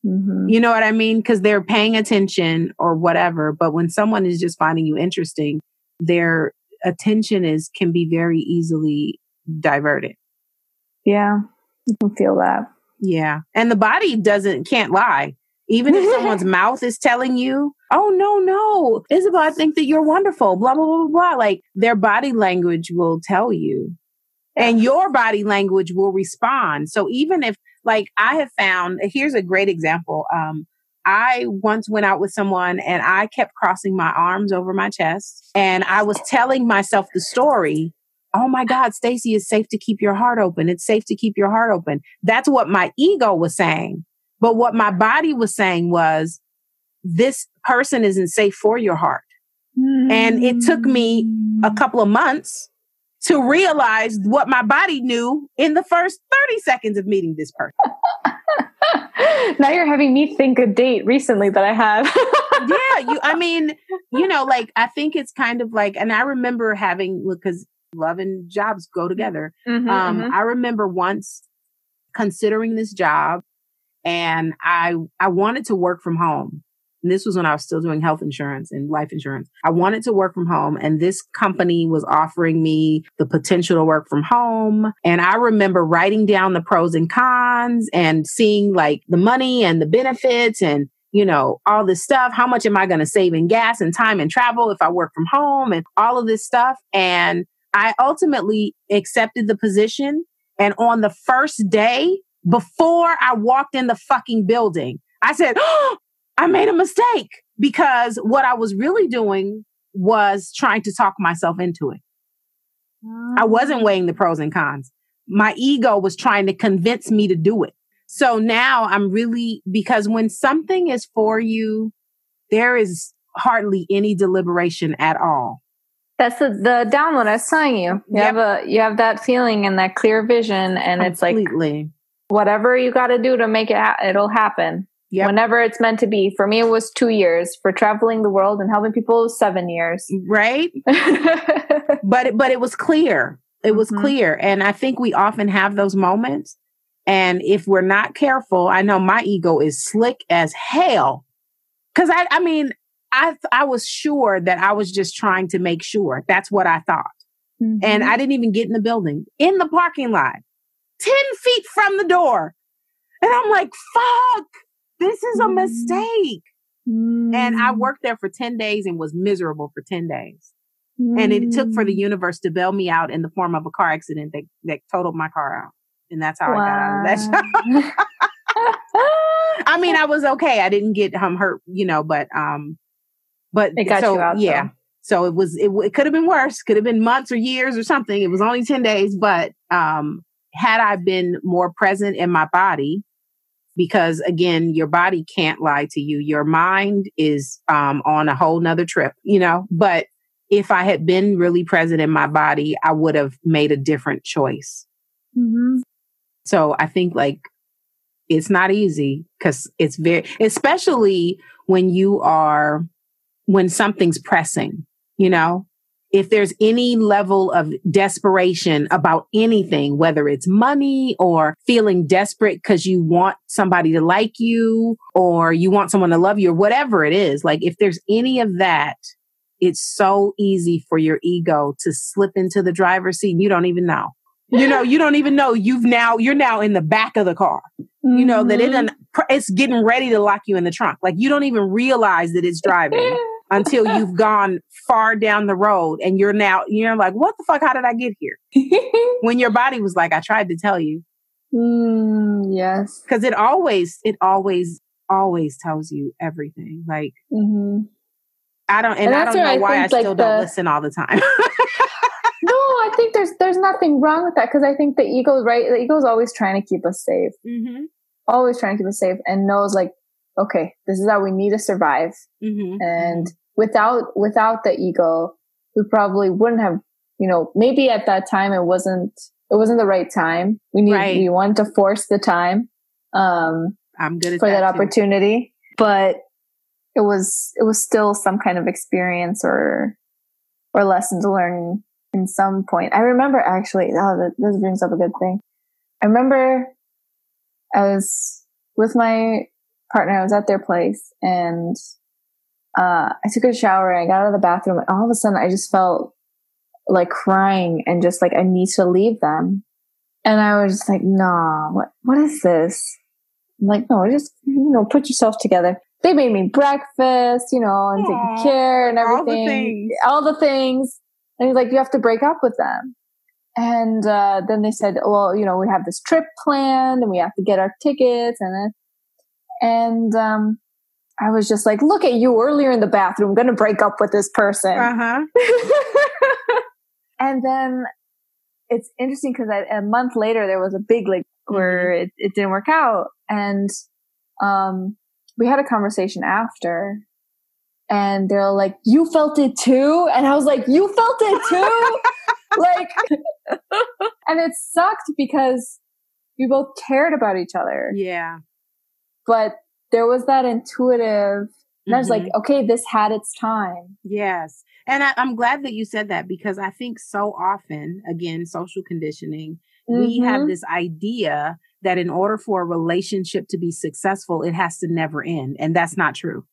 Mm-hmm. You know what I mean? Because they're paying attention or whatever. But when someone is just finding you interesting, they're attention is can be very easily diverted. Yeah, you can feel that. Yeah. And the body doesn't can't lie. Even if someone's mouth is telling you, oh no, no, Isabelle, I think that you're wonderful, blah, blah, blah, blah. Like their body language will tell you. And your body language will respond. So even if like I have found, here's a great example. Um, I once went out with someone and I kept crossing my arms over my chest and I was telling myself the story. Oh my God, Stacy, it's safe to keep your heart open. It's safe to keep your heart open. That's what my ego was saying. But what my body was saying was, this person isn't safe for your heart. Mm. And it took me a couple of months to realize what my body knew in the first 30 seconds of meeting this person. now you're having me think a date recently that I have. yeah, you I mean, you know, like I think it's kind of like and I remember having because love and jobs go together. Mm-hmm, um mm-hmm. I remember once considering this job and I I wanted to work from home. And this was when I was still doing health insurance and life insurance. I wanted to work from home and this company was offering me the potential to work from home. And I remember writing down the pros and cons and seeing like the money and the benefits and you know, all this stuff. How much am I going to save in gas and time and travel if I work from home and all of this stuff? And I ultimately accepted the position. And on the first day, before I walked in the fucking building, I said, oh, I made a mistake because what I was really doing was trying to talk myself into it. I wasn't mm. weighing the pros and cons. My ego was trying to convince me to do it. So now I'm really, because when something is for you, there is hardly any deliberation at all. That's the, the download I was telling you. You yep. have a, you have that feeling and that clear vision and Completely. it's like, whatever you got to do to make it, ha- it'll happen. Yep. Whenever it's meant to be. For me, it was two years. For traveling the world and helping people, seven years. Right. but it, but it was clear. It was mm-hmm. clear. And I think we often have those moments. And if we're not careful, I know my ego is slick as hell. Cause I, I mean, I, I was sure that I was just trying to make sure. That's what I thought. Mm-hmm. And I didn't even get in the building, in the parking lot, 10 feet from the door. And I'm like, fuck, this is a mm-hmm. mistake. Mm. And I mm. worked there for 10 days and was miserable for 10 days. Mm. And it took for the mm. universe to bail me out in the form of a car accident that, that totaled my car out. And that's how wow. I got out of that I mean, I was okay. I didn't get um, hurt, you know, but, um, but it got so, you out. Yeah. Though. So it was, it, it could have been worse. Could have been months or years or something. It was only 10 days, but, um, had I been more present in my body, because again, your body can't lie to you. Your mind is um, on a whole nother trip, you know. But if I had been really present in my body, I would have made a different choice. Mm-hmm. So I think like it's not easy because it's very, especially when you are, when something's pressing, you know, if there's any level of desperation about anything, whether it's money or feeling desperate because you want somebody to like you or you want someone to love you or whatever it is, like if there's any of that, it's so easy for your ego to slip into the driver's seat and you don't even know. You know, you don't even know you've now, you're now in the back of the car. Mm-hmm. You know, that it, mm-hmm. it's getting ready to lock you in the trunk. Like you don't even realize that it's driving. until you've gone far down the road and you're now you're like what the fuck? How did i get here? When your body was like i tried to tell you. Mm, yes. Because it always it always always tells you everything like mm-hmm. i don't and, and i don't know I why i still like don't listen all the time. No i think there's there's nothing wrong with that because i think the ego right? The ego is always trying to keep us safe. Mm-hmm. always trying to keep us safe and knows like okay, this is how we need to survive. Mm-hmm. And without, without the ego, we probably wouldn't have, you know, maybe at that time it wasn't, it wasn't the right time. We need, right. we wanted to force the time, um, I'm good for that, that opportunity, but it was, it was still some kind of experience or, or lesson to learn in some point. I remember actually, oh, that, this brings up a good thing. I remember I was with my partner, I was at their place and uh, I took a shower and I got out of the bathroom and all of a sudden I just felt like crying and just like I need to leave them. And I was just like, nah, what what is this? I'm like, no, just you know, put yourself together. They made me breakfast, you know, and Aww, taking care and everything. All the things. All the things. And he's like, you have to break up with them. And uh, then they said, well, you know, we have this trip planned and we have to get our tickets. And then and um, I was just like, look at you earlier in the bathroom, going to break up with this person. Uh-huh. and then it's interesting because a month later, there was a big like where mm-hmm. it, it didn't work out. And um, we had a conversation after. And they're like, you felt it too? And I was like, you felt it too? like, and it sucked because we both cared about each other. Yeah but there was that intuitive and I was like, mm-hmm. okay, this had its time. Yes. And I, am glad that you said that because I think so often, again, social conditioning, mm-hmm. we have mm-hmm. this idea that in order for a relationship to be successful, it has to never end. And that's not true.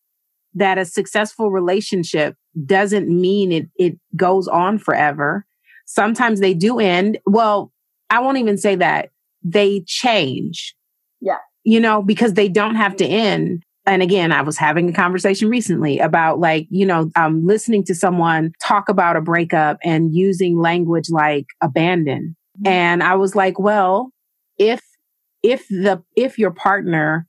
That a successful relationship doesn't mean it, it goes on forever. Sometimes they do end. Well, I won't even say that. They change. Yeah you know, because they don't have to end. And again, I was having a conversation recently about like, you know, um, listening to someone talk about a breakup and using language like abandon. Mm-hmm. And I was like, well, if, if the, if your partner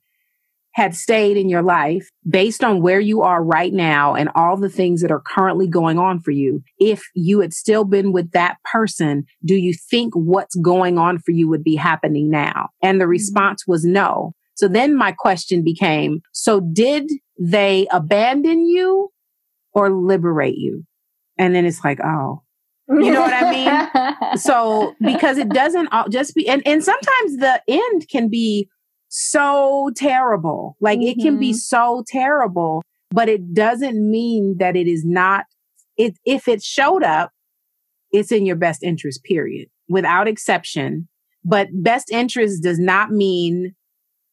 had stayed in your life based on where you are right now and all the things that are currently going on for you, if you had still been with that person, do you think what's going on for you would be happening now? And the mm-hmm. response was no. So then my question became, so did they abandon you or liberate you? And then it's like, oh, you know what I mean? so because it doesn't all just be, and, and sometimes the end can be so terrible. Like mm-hmm. it can be mm-hmm. so terrible, but it doesn't mean that it is not, it, if it showed up, it's in your best interest, period, without exception. But best interest does not mean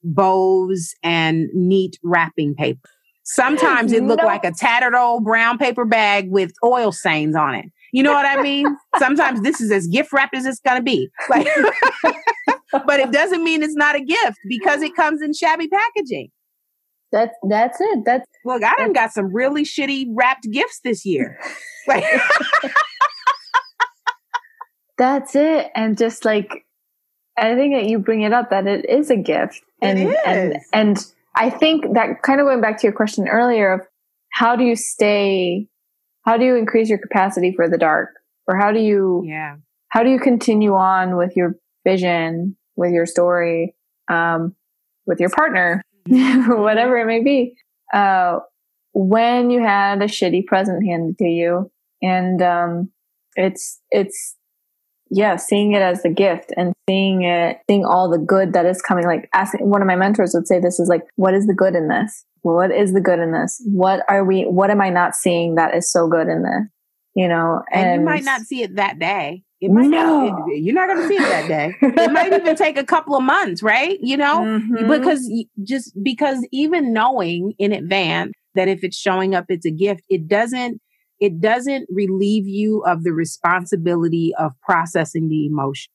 bows and neat wrapping paper. Sometimes it looked like a tattered old brown paper bag with oil stains on it. You know what I mean? Sometimes this is as gift wrapped as it's going to be. Like, but it doesn't mean it's not a gift because it comes in shabby packaging. That's that's it. That's look. I done got some really shitty wrapped gifts this year. Like, that's it. And just like I think that you bring it up that it is a gift, and and and I think that kind of going back to your question earlier of how do you stay, how do you increase your capacity for the dark, or how do you yeah how do you continue on with your vision, with your story, um, with your partner, whatever it may be. Uh, when you had a shitty present handed to you, and um, it's it's yeah, seeing it as a gift and seeing it, seeing all the good that is coming. Like asking one of my mentors would say, "This is like, what is the good in this? What is the good in this? What are we? What am I not seeing that is so good in this? You know, and, and you might not see it that day. It might no. Not, it, you're not going to see it that day. it might even take a couple of months, right? You know, mm-hmm. because just because even knowing in advance that if it's showing up, it's a gift, it doesn't, it doesn't relieve you of the responsibility of processing the emotion.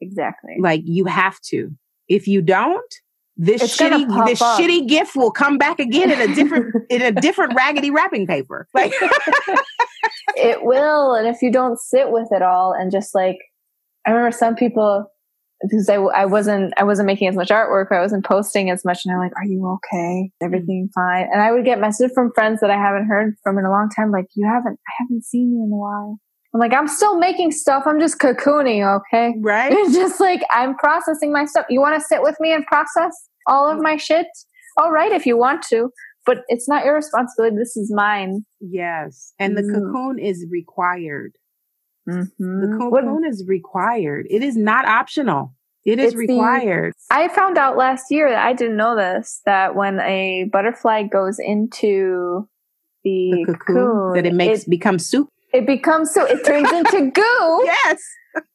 Exactly. Like you have to. If you don't, this it's shitty this up. shitty gift will come back again in a different in a different raggedy wrapping paper. Like it will, and if you don't sit with it all and just like, I remember some people because I, I wasn't I wasn't making as much artwork, I wasn't posting as much, and I'm like, "Are you okay? Mm. Everything fine?" And I would get messages from friends that I haven't heard from in a long time, like, "You haven't, I haven't seen you in a while." I'm like, I'm still making stuff. I'm just cocooning, okay? Right. It's just like I'm processing my stuff. You want to sit with me and process all of my shit? All right, if you want to, but it's not your responsibility. This is mine. Yes, and the mm. cocoon is required. Mm-hmm. The cocoon what? is required. It is not optional. It is it's required. The, I found out last year that I didn't know this that when a butterfly goes into the, the cocoon, cocoon, that it makes it, become soup. It becomes so it turns into goo. yes.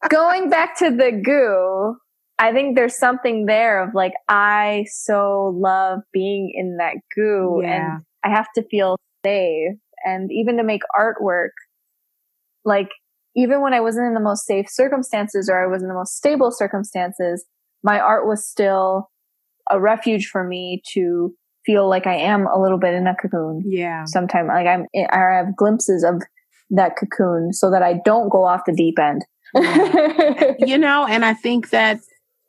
Going back to the goo, I think there's something there of like I so love being in that goo yeah. and I have to feel safe and even to make artwork like even when I wasn't in the most safe circumstances or I was in the most stable circumstances, my art was still a refuge for me to feel like I am a little bit in a cocoon. Yeah. Sometimes like I'm, eh, I have glimpses of that cocoon so that I don't go off the deep end. you know, and I think that,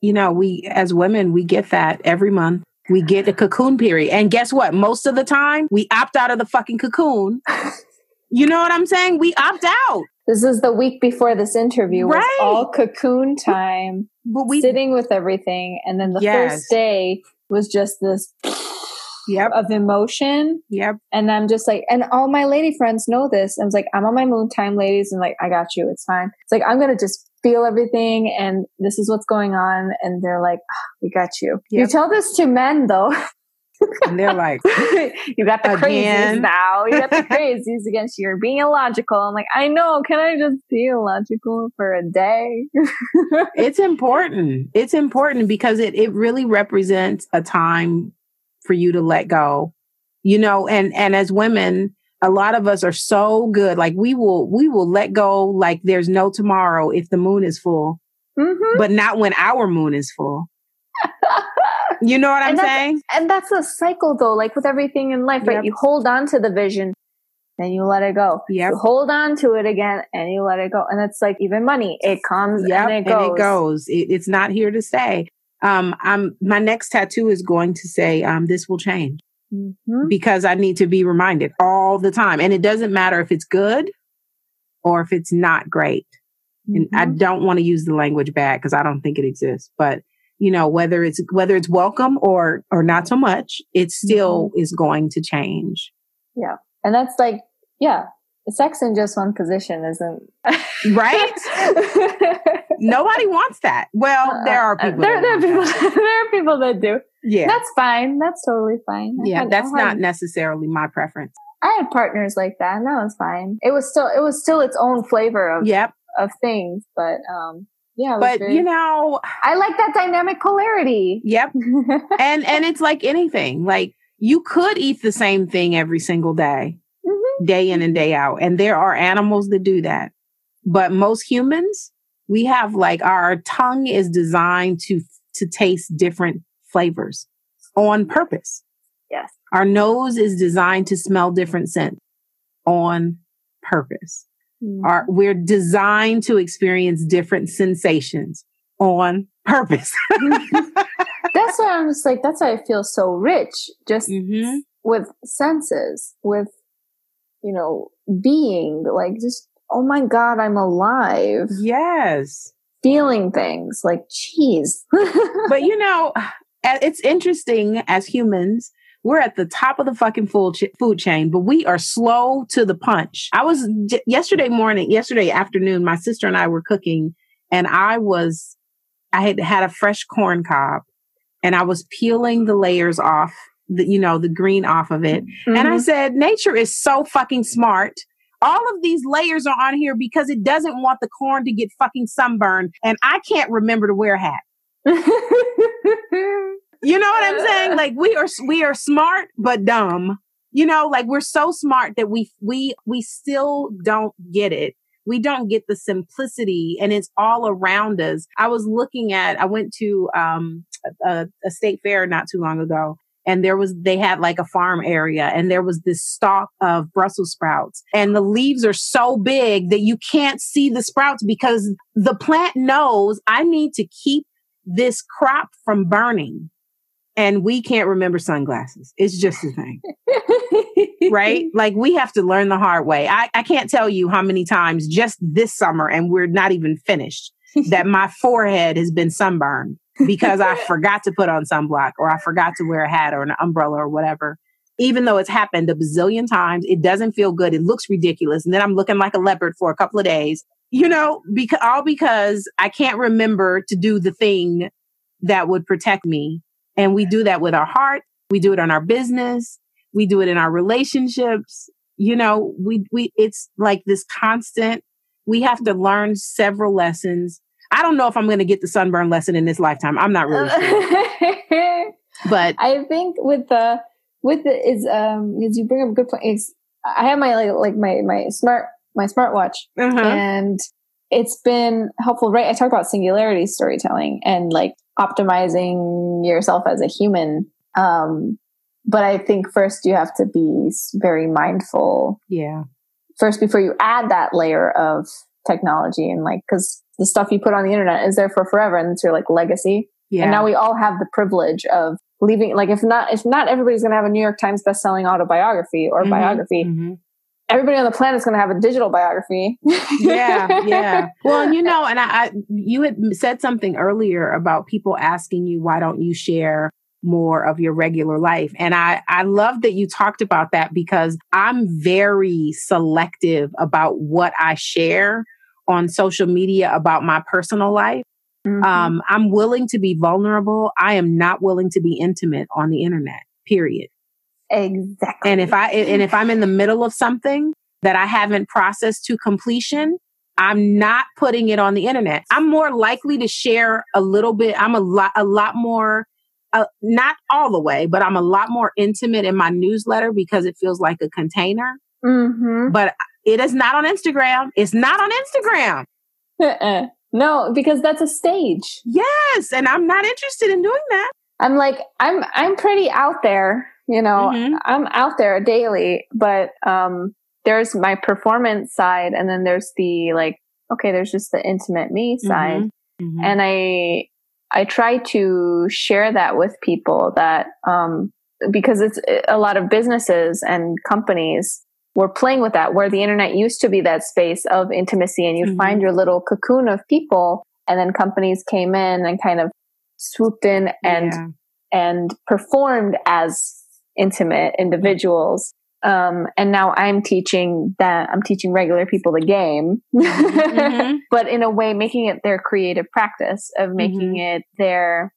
you know, we as women, we get that every month. We get a cocoon period. And guess what? Most of the time, we opt out of the fucking cocoon. You know what I'm saying? We opt out. This is the week before this interview was right. all cocoon time, but we, sitting with everything. And then the yes. first day was just this yep. of emotion. Yep. And I'm just like, and all my lady friends know this. I was like, I'm on my moon time, ladies, and like, I got you. It's fine. It's like, I'm going to just feel everything and this is what's going on. And they're like, oh, we got you. Yep. You tell this to men though. and they're like, "You got the again? crazies now. You got the crazies against you. You're being illogical." I'm like, "I know. Can I just be illogical for a day?" it's important. It's important because it it really represents a time for you to let go. You know, and and as women, a lot of us are so good. Like we will we will let go like there's no tomorrow if the moon is full, mm-hmm. but not when our moon is full. You know what I'm and saying? And that's a cycle though, like with everything in life, right? You hold on to the vision, then you let it go. Yeah. Hold on to it again and you let it go. And it's like even money, it comes yep, and it goes. And it goes. It, it's not here to stay. Um, I'm, my next tattoo is going to say, um, this will change mm-hmm. because I need to be reminded all the time. And it doesn't matter if it's good or if it's not great. Mm-hmm. And I mm-hmm. don't want to use the language bad because I don't think it exists, but you know whether it's whether it's welcome or or not so much it still mm-hmm. is going to change yeah and that's like yeah sex in just one position isn't right nobody wants that well uh, there are uh, people there, there are people there are people that do yeah that's fine that's totally fine yeah had, that's not necessarily my preference I had partners like that, and that was fine. It was still it was still its own flavor of yep of things, but um, yeah. But very, you know, I like that dynamic polarity. Yep. and and it's like anything. Like you could eat the same thing every single day, mm-hmm. day in and day out, and there are animals that do that. But most humans, we have like our tongue is designed to to taste different flavors on purpose. Yes. Our nose is designed to smell different scents on purpose. Mm-hmm. Our, we're designed to experience different sensations on purpose. that's why I'm just like, that's why I feel so rich just mm-hmm. with senses, with, you know, being like just, oh my God, I'm alive. Yes. Feeling things like, cheese. but you know, it's interesting as humans we're at the top of the fucking food, ch- food chain, but we are slow to the punch. I was j- yesterday morning, yesterday afternoon, my sister and I were cooking and I was, I had had a fresh corn cob and I was peeling the layers off the, you know, the green off of it. Mm-hmm. And I mm-hmm. said, nature is so fucking smart. All of these layers are on here because it doesn't want the corn to get fucking sunburned. And I can't remember to wear a hat. You know what I'm saying? Like we are we are smart but dumb. You know, like we're so smart that we we we still don't get it. We don't get the simplicity and it's all around us. I was looking at I went to um a, a state fair not too long ago and there was they had like a farm area and there was this stalk of brussels sprouts and the leaves are so big that you can't see the sprouts because the plant knows i need to keep this crop from burning and we can't remember sunglasses. It's just the thing. right? Like we have to learn the hard way. I, I can't tell you how many times just this summer, and we're not even finished, that my forehead has been sunburned because I forgot to put on sunblock or I forgot to wear a hat or an umbrella or whatever. Even though it's happened a bazillion times, it doesn't feel good. It looks ridiculous. And then I'm looking like a leopard for a couple of days, you know, because all because I can't remember to do the thing that would protect me and we do that with our heart. We do it on our business. We do it in our relationships. You know, we, we, it's like this constant, we have to learn several lessons. I don't know if I'm going to get the sunburn lesson in this lifetime. I'm not really sure. but I think with the, with the, is, um, because you bring up a good point. Is I have my, like, like my, my smart, my smartwatch uh-huh. and it's been helpful, right? I talk about singularity storytelling and like optimizing yourself as a human. Um, but I think first you have to be very mindful. Yeah. First, before you add that layer of technology and like, cause the stuff you put on the internet is there for forever and it's your like legacy. Yeah. And now we all have the privilege of leaving, like if not, if not everybody's going to have a New York Times bestselling autobiography or mm-hmm, biography, mm-hmm everybody on the planet is going to have a digital biography. yeah, yeah. Well, you know, and I, I, you had said something earlier about people asking you, why don't you share more of your regular life? And I, I love that you talked about that because I'm very selective about what I share on social media about my personal life. Mm-hmm. Um, I'm willing to be vulnerable. I am not willing to be intimate on the internet, period. Exactly. And if I and if I'm in the middle of something that I haven't processed to completion, I'm not putting it on the internet. I'm more likely to share a little bit. I'm a lot a lot more uh, not all the way, but I'm a lot more intimate in my newsletter because it feels like a container. Mm-hmm. But it is not on Instagram. It's not on Instagram. Uh-uh. No, because that's a stage. Yes, and I'm not interested in doing that. I'm like I'm I'm pretty out there you know, mm-hmm. I'm out there daily, but um, there's my performance side, and then there's the like, okay, there's just the intimate me mm-hmm. side, mm-hmm. and I I try to share that with people that um, because it's a lot of businesses and companies were playing with that where the internet used to be that space of intimacy and you'd mm-hmm. find your little cocoon of people and then companies came in and kind of swooped in and yeah. and performed as intimate individuals. Um, and now I'm teaching that I'm teaching regular people the game, mm-hmm. but in a way, making it their creative practice of making mm-hmm. it their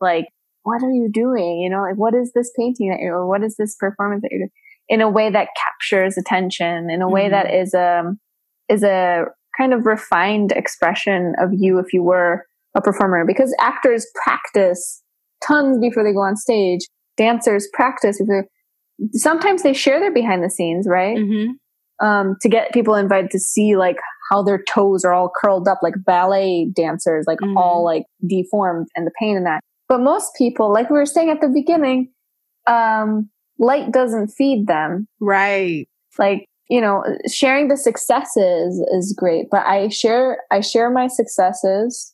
like, what are you doing? You know, like what is this painting that you're, or what is this performance that you're doing? In a way that captures attention, in a way mm-hmm. that is a is a kind of refined expression of you if you were a performer because actors practice tons before they go on stage. Dancers practice. Sometimes they share their behind the scenes, right? Mm-hmm. Um, to get people invited to see like how their toes are all curled up, like ballet dancers, like Mhm. all like deformed and the pain in that. But most people, like we were saying at the beginning, um, light doesn't feed them. Right. Like, you know, sharing the successes is great, but I share, I share my successes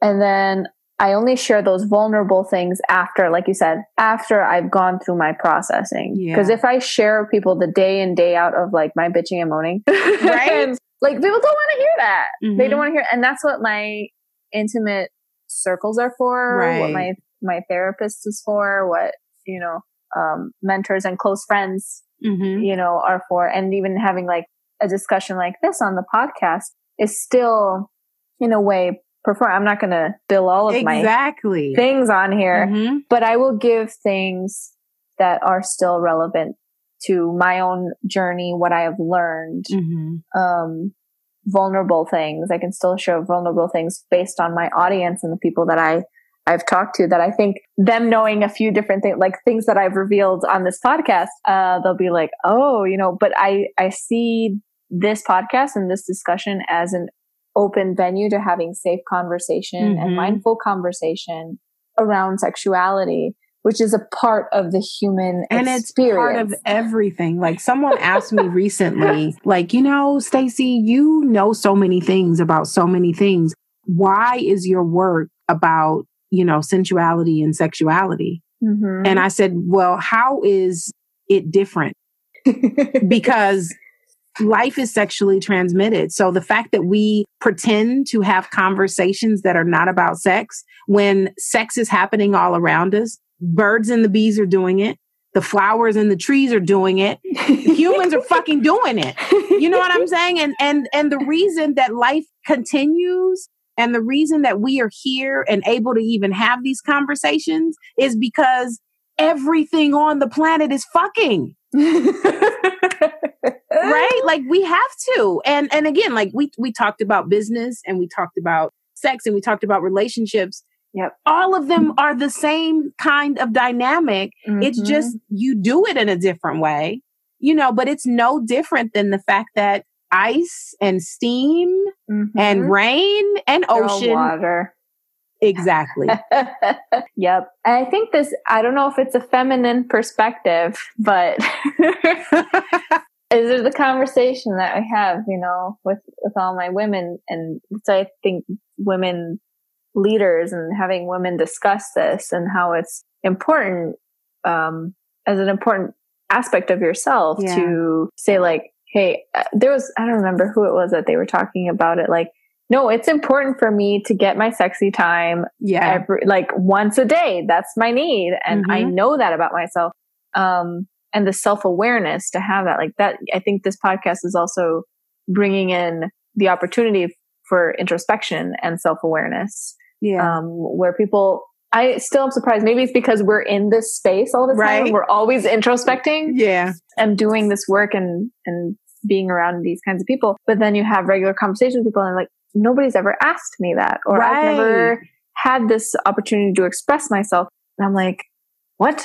and then I only share those vulnerable things after, like you said, after I've gone through my processing. Yeah. Because if I share with people the day in, day out of like my bitching and moaning, Right. like people don't want to hear that. They Mhm. don't want to hear, and that's what my intimate circles are for. What my my therapist is for. What you know, um, mentors and close friends, Mm-hmm. you know, are for. And even having like a discussion like this on the podcast is still, in a way, perform. I'm not going to bill all of my Exactly. things on here, Mhm. but I will give things that are still relevant to my own journey, what I have learned, Mhm. um, vulnerable things. I can still show vulnerable things based on my audience and the people that I I've talked to that I think them knowing a few different things, like things that I've revealed on this podcast, uh, they'll be like, oh, you know, but I, I see this podcast and this discussion as an open venue to having safe conversation Mhm. and mindful conversation around sexuality, which is a part of the human and it's part of everything. Like someone asked me recently like you know Stacey you know so many things about so many things. Why is your work about you know sensuality and sexuality? Mhm. and i said well how is it different? Because life is sexually transmitted. So the fact that we pretend to have conversations that are not about sex when sex is happening all around us, birds and the bees are doing it. The flowers and the trees are doing it. Humans are fucking doing it. You know what I'm saying? And and and the reason that life continues and the reason that we are here and able to even have these conversations is because everything on the planet is fucking right like we have to and and again like we we talked about business and we talked about sex and we talked about relationships Yep. all of them are the same kind of dynamic it's Mhm. just you do it in a different way you know but it's no different than the fact that ice and steam and Mhm. rain and ocean water. exactly yep. And I think this, I don't know if it's a feminine perspective, but is there the conversation that I have, you know, with, with all my women and so I think women leaders and having women discuss this and how it's important, um, as an important aspect of yourself Yeah. to say like, Hey, uh, there was, I don't remember who it was that they were talking about it. Like, no, it's important for me to get my sexy time yeah every like once a day that's my need and i Mhm. know that about myself um and the self-awareness to have that like that i think this podcast is also bringing in the opportunity for introspection and self-awareness. Yeah. Um where people i still am surprised maybe it's because we're in this space all the time Right. we're always introspecting yeah. and doing this work and and being around these kinds of people but then you have regular conversations with people and like nobody's ever asked me that or i've never had this opportunity to express myself. And i'm like what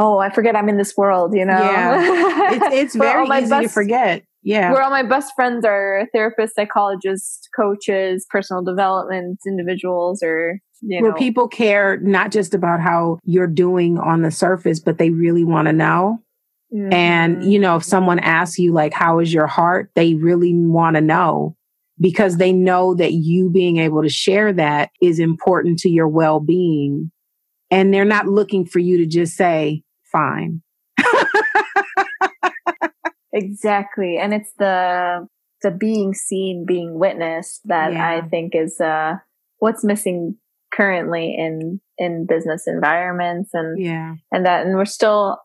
oh i forget i'm in this world you know Yeah. it's it's very easy to best- forget yeah where all my best friends are therapists psychologists coaches personal development individuals or you where people care not just about how you're doing on the surface, but they really want to know. And, Mhm. you know, if someone asks you, like, how is your heart? They really want to know because they know that you being able to share that is important to your well being. And they're not looking for you to just say, fine. Exactly. And it's the the being seen, being witnessed that Yeah. I think is uh what's missing currently in in business environments and Yeah. and that and we're still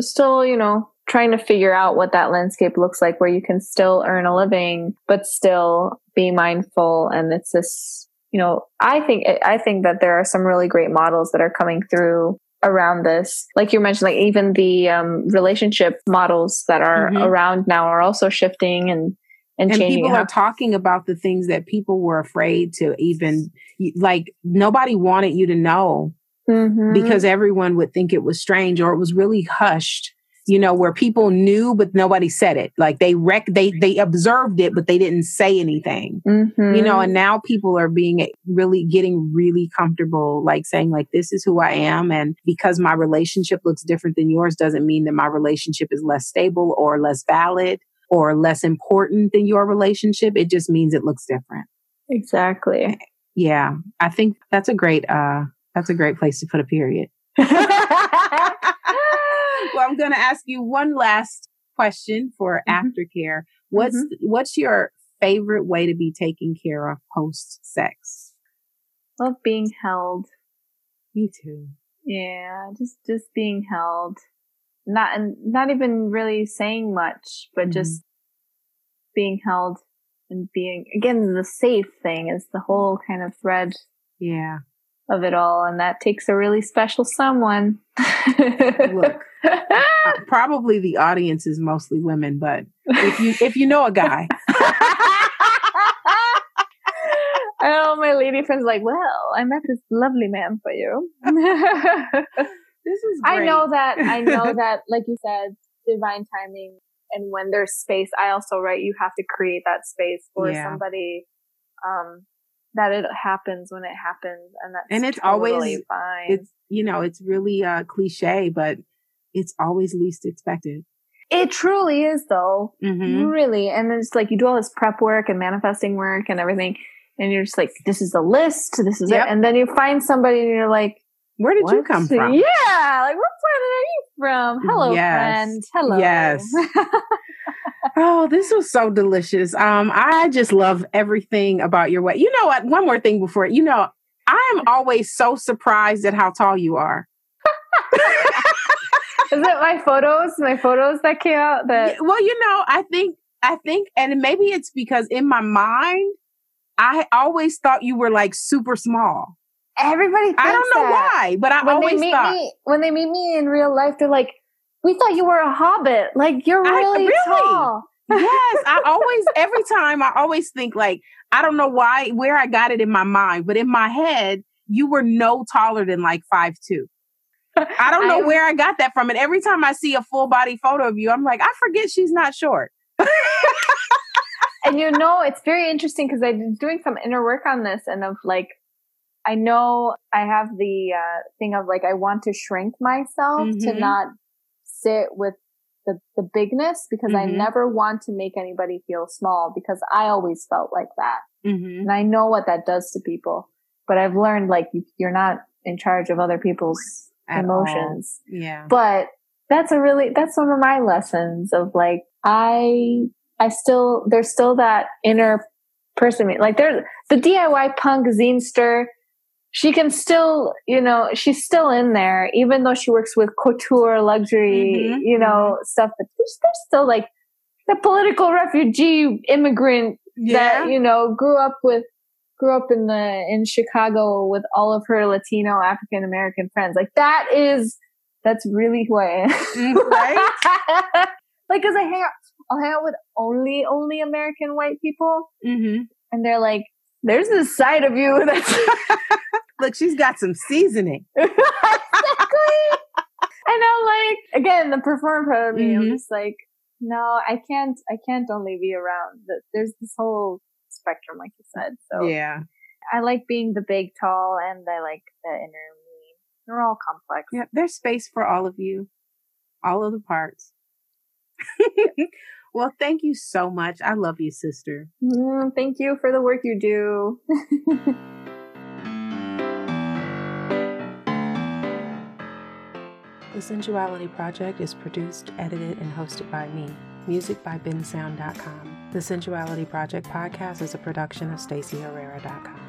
still, you know, trying to figure out what that landscape looks like where you can still earn a living but still be mindful and it's this you know, I think I think that there are some really great models that are coming through around this. Like you mentioned, like even the um, relationship models that are Mhm. around now are also shifting and and, and changing people how- are talking about the things that people were afraid to even like nobody wanted you to know Mhm. because everyone would think it was strange or it was really hushed you know where people knew but nobody said it. Like they rec they they observed it but they didn't say anything. Mhm. you know and now people are being really getting really comfortable like saying like this is who i am and because my relationship looks different than yours doesn't mean that my relationship is less stable or less valid or less important than your relationship. It just means it looks different. Exactly. yeah. I think that's a great uh that's a great place to put a period well i'm going to ask you one last question for Mhm. aftercare what's Mhm. what's your favorite way to be taken care of post sex Love being held. me too Yeah, just just being held. Not and not even really saying much, but Mhm. just being held and being again the safe thing is the whole kind of thread yeah of it all, and that takes a really special someone. Look. Probably the audience is mostly women but if you if you know a guy oh, my lady friend's like, well, I met this lovely man for you. this is I know that. I know that, like you said, divine timing. And when there's space, I also write you have to create that space for Yeah. somebody. Um, that it happens when it happens, and that's And it's totally always- fine. it's you know it's really uh cliche but it's always least expected it truly is, though. hmm Really, and it's like you do all this prep work and manifesting work and everything, and you're just like, this is the list, this is Yep. it, and then you find somebody and you're like, where did you come from Yeah, like what planet are you from? Hello, Yes. friend. Hello. Yes. Oh, this was so delicious. Um, I just love everything about your way. You know what? One more thing before you know, I am always so surprised at how tall you are. Is it my photos? My photos that came out that Yeah, well, you know, I think I think, and maybe it's because in my mind, I always thought you were like super small. Everybody thinks I don't know that. why, but I When always they meet thought. me when they meet me in real life, they're like, We thought you were a hobbit. Like you're I- really, really? tall. yes, I always every time I always think like I don't know why where I got it in my mind, but in my head you were no taller than like five two. I don't know I- where I got that from, and every time I see a full body photo of you, I'm like, I forget she's not short. and you know, it's very interesting because I was doing some inner work on this and of like, I know I have the uh, thing of like, I want to shrink myself to Mhm. not sit with the, the bigness because I Mhm. never want to make anybody feel small because I always felt like that. Mm-hmm. And I know what that does to people, but I've learned like you, you're not in charge of other people's At emotions Yeah. but that's a really that's one of my lessons of like i i still there's still that inner person like there's the diy punk zinester she can still you know she's still in there even though she works with couture luxury Mhm, you know stuff but there's, there's still like the political refugee immigrant Yeah. that you know grew up with grew up in the in Chicago with all of her Latino African American friends. Like that is that's really who I am. Mm, right? like cuz I hang out I'll hang out with only only American white people mm-hmm. and they're like there's this side of you that's Look, she's got some seasoning. exactly. And I'm like, again, the performer part of me, I'm Mhm. just like, no, I can't, I can't only be around. There's this whole spectrum, like you said. So Yeah. I like being the big, tall, and I like the inner me. They're all complex. Yeah. There's space for all of you, all of the parts. well, thank you so much. I love you, sister. Mm, thank you for the work you do. The Sensuality Project is produced, edited, and hosted by me. Music by bensound.com. The Sensuality Project podcast is a production of StaceyHerrera.com.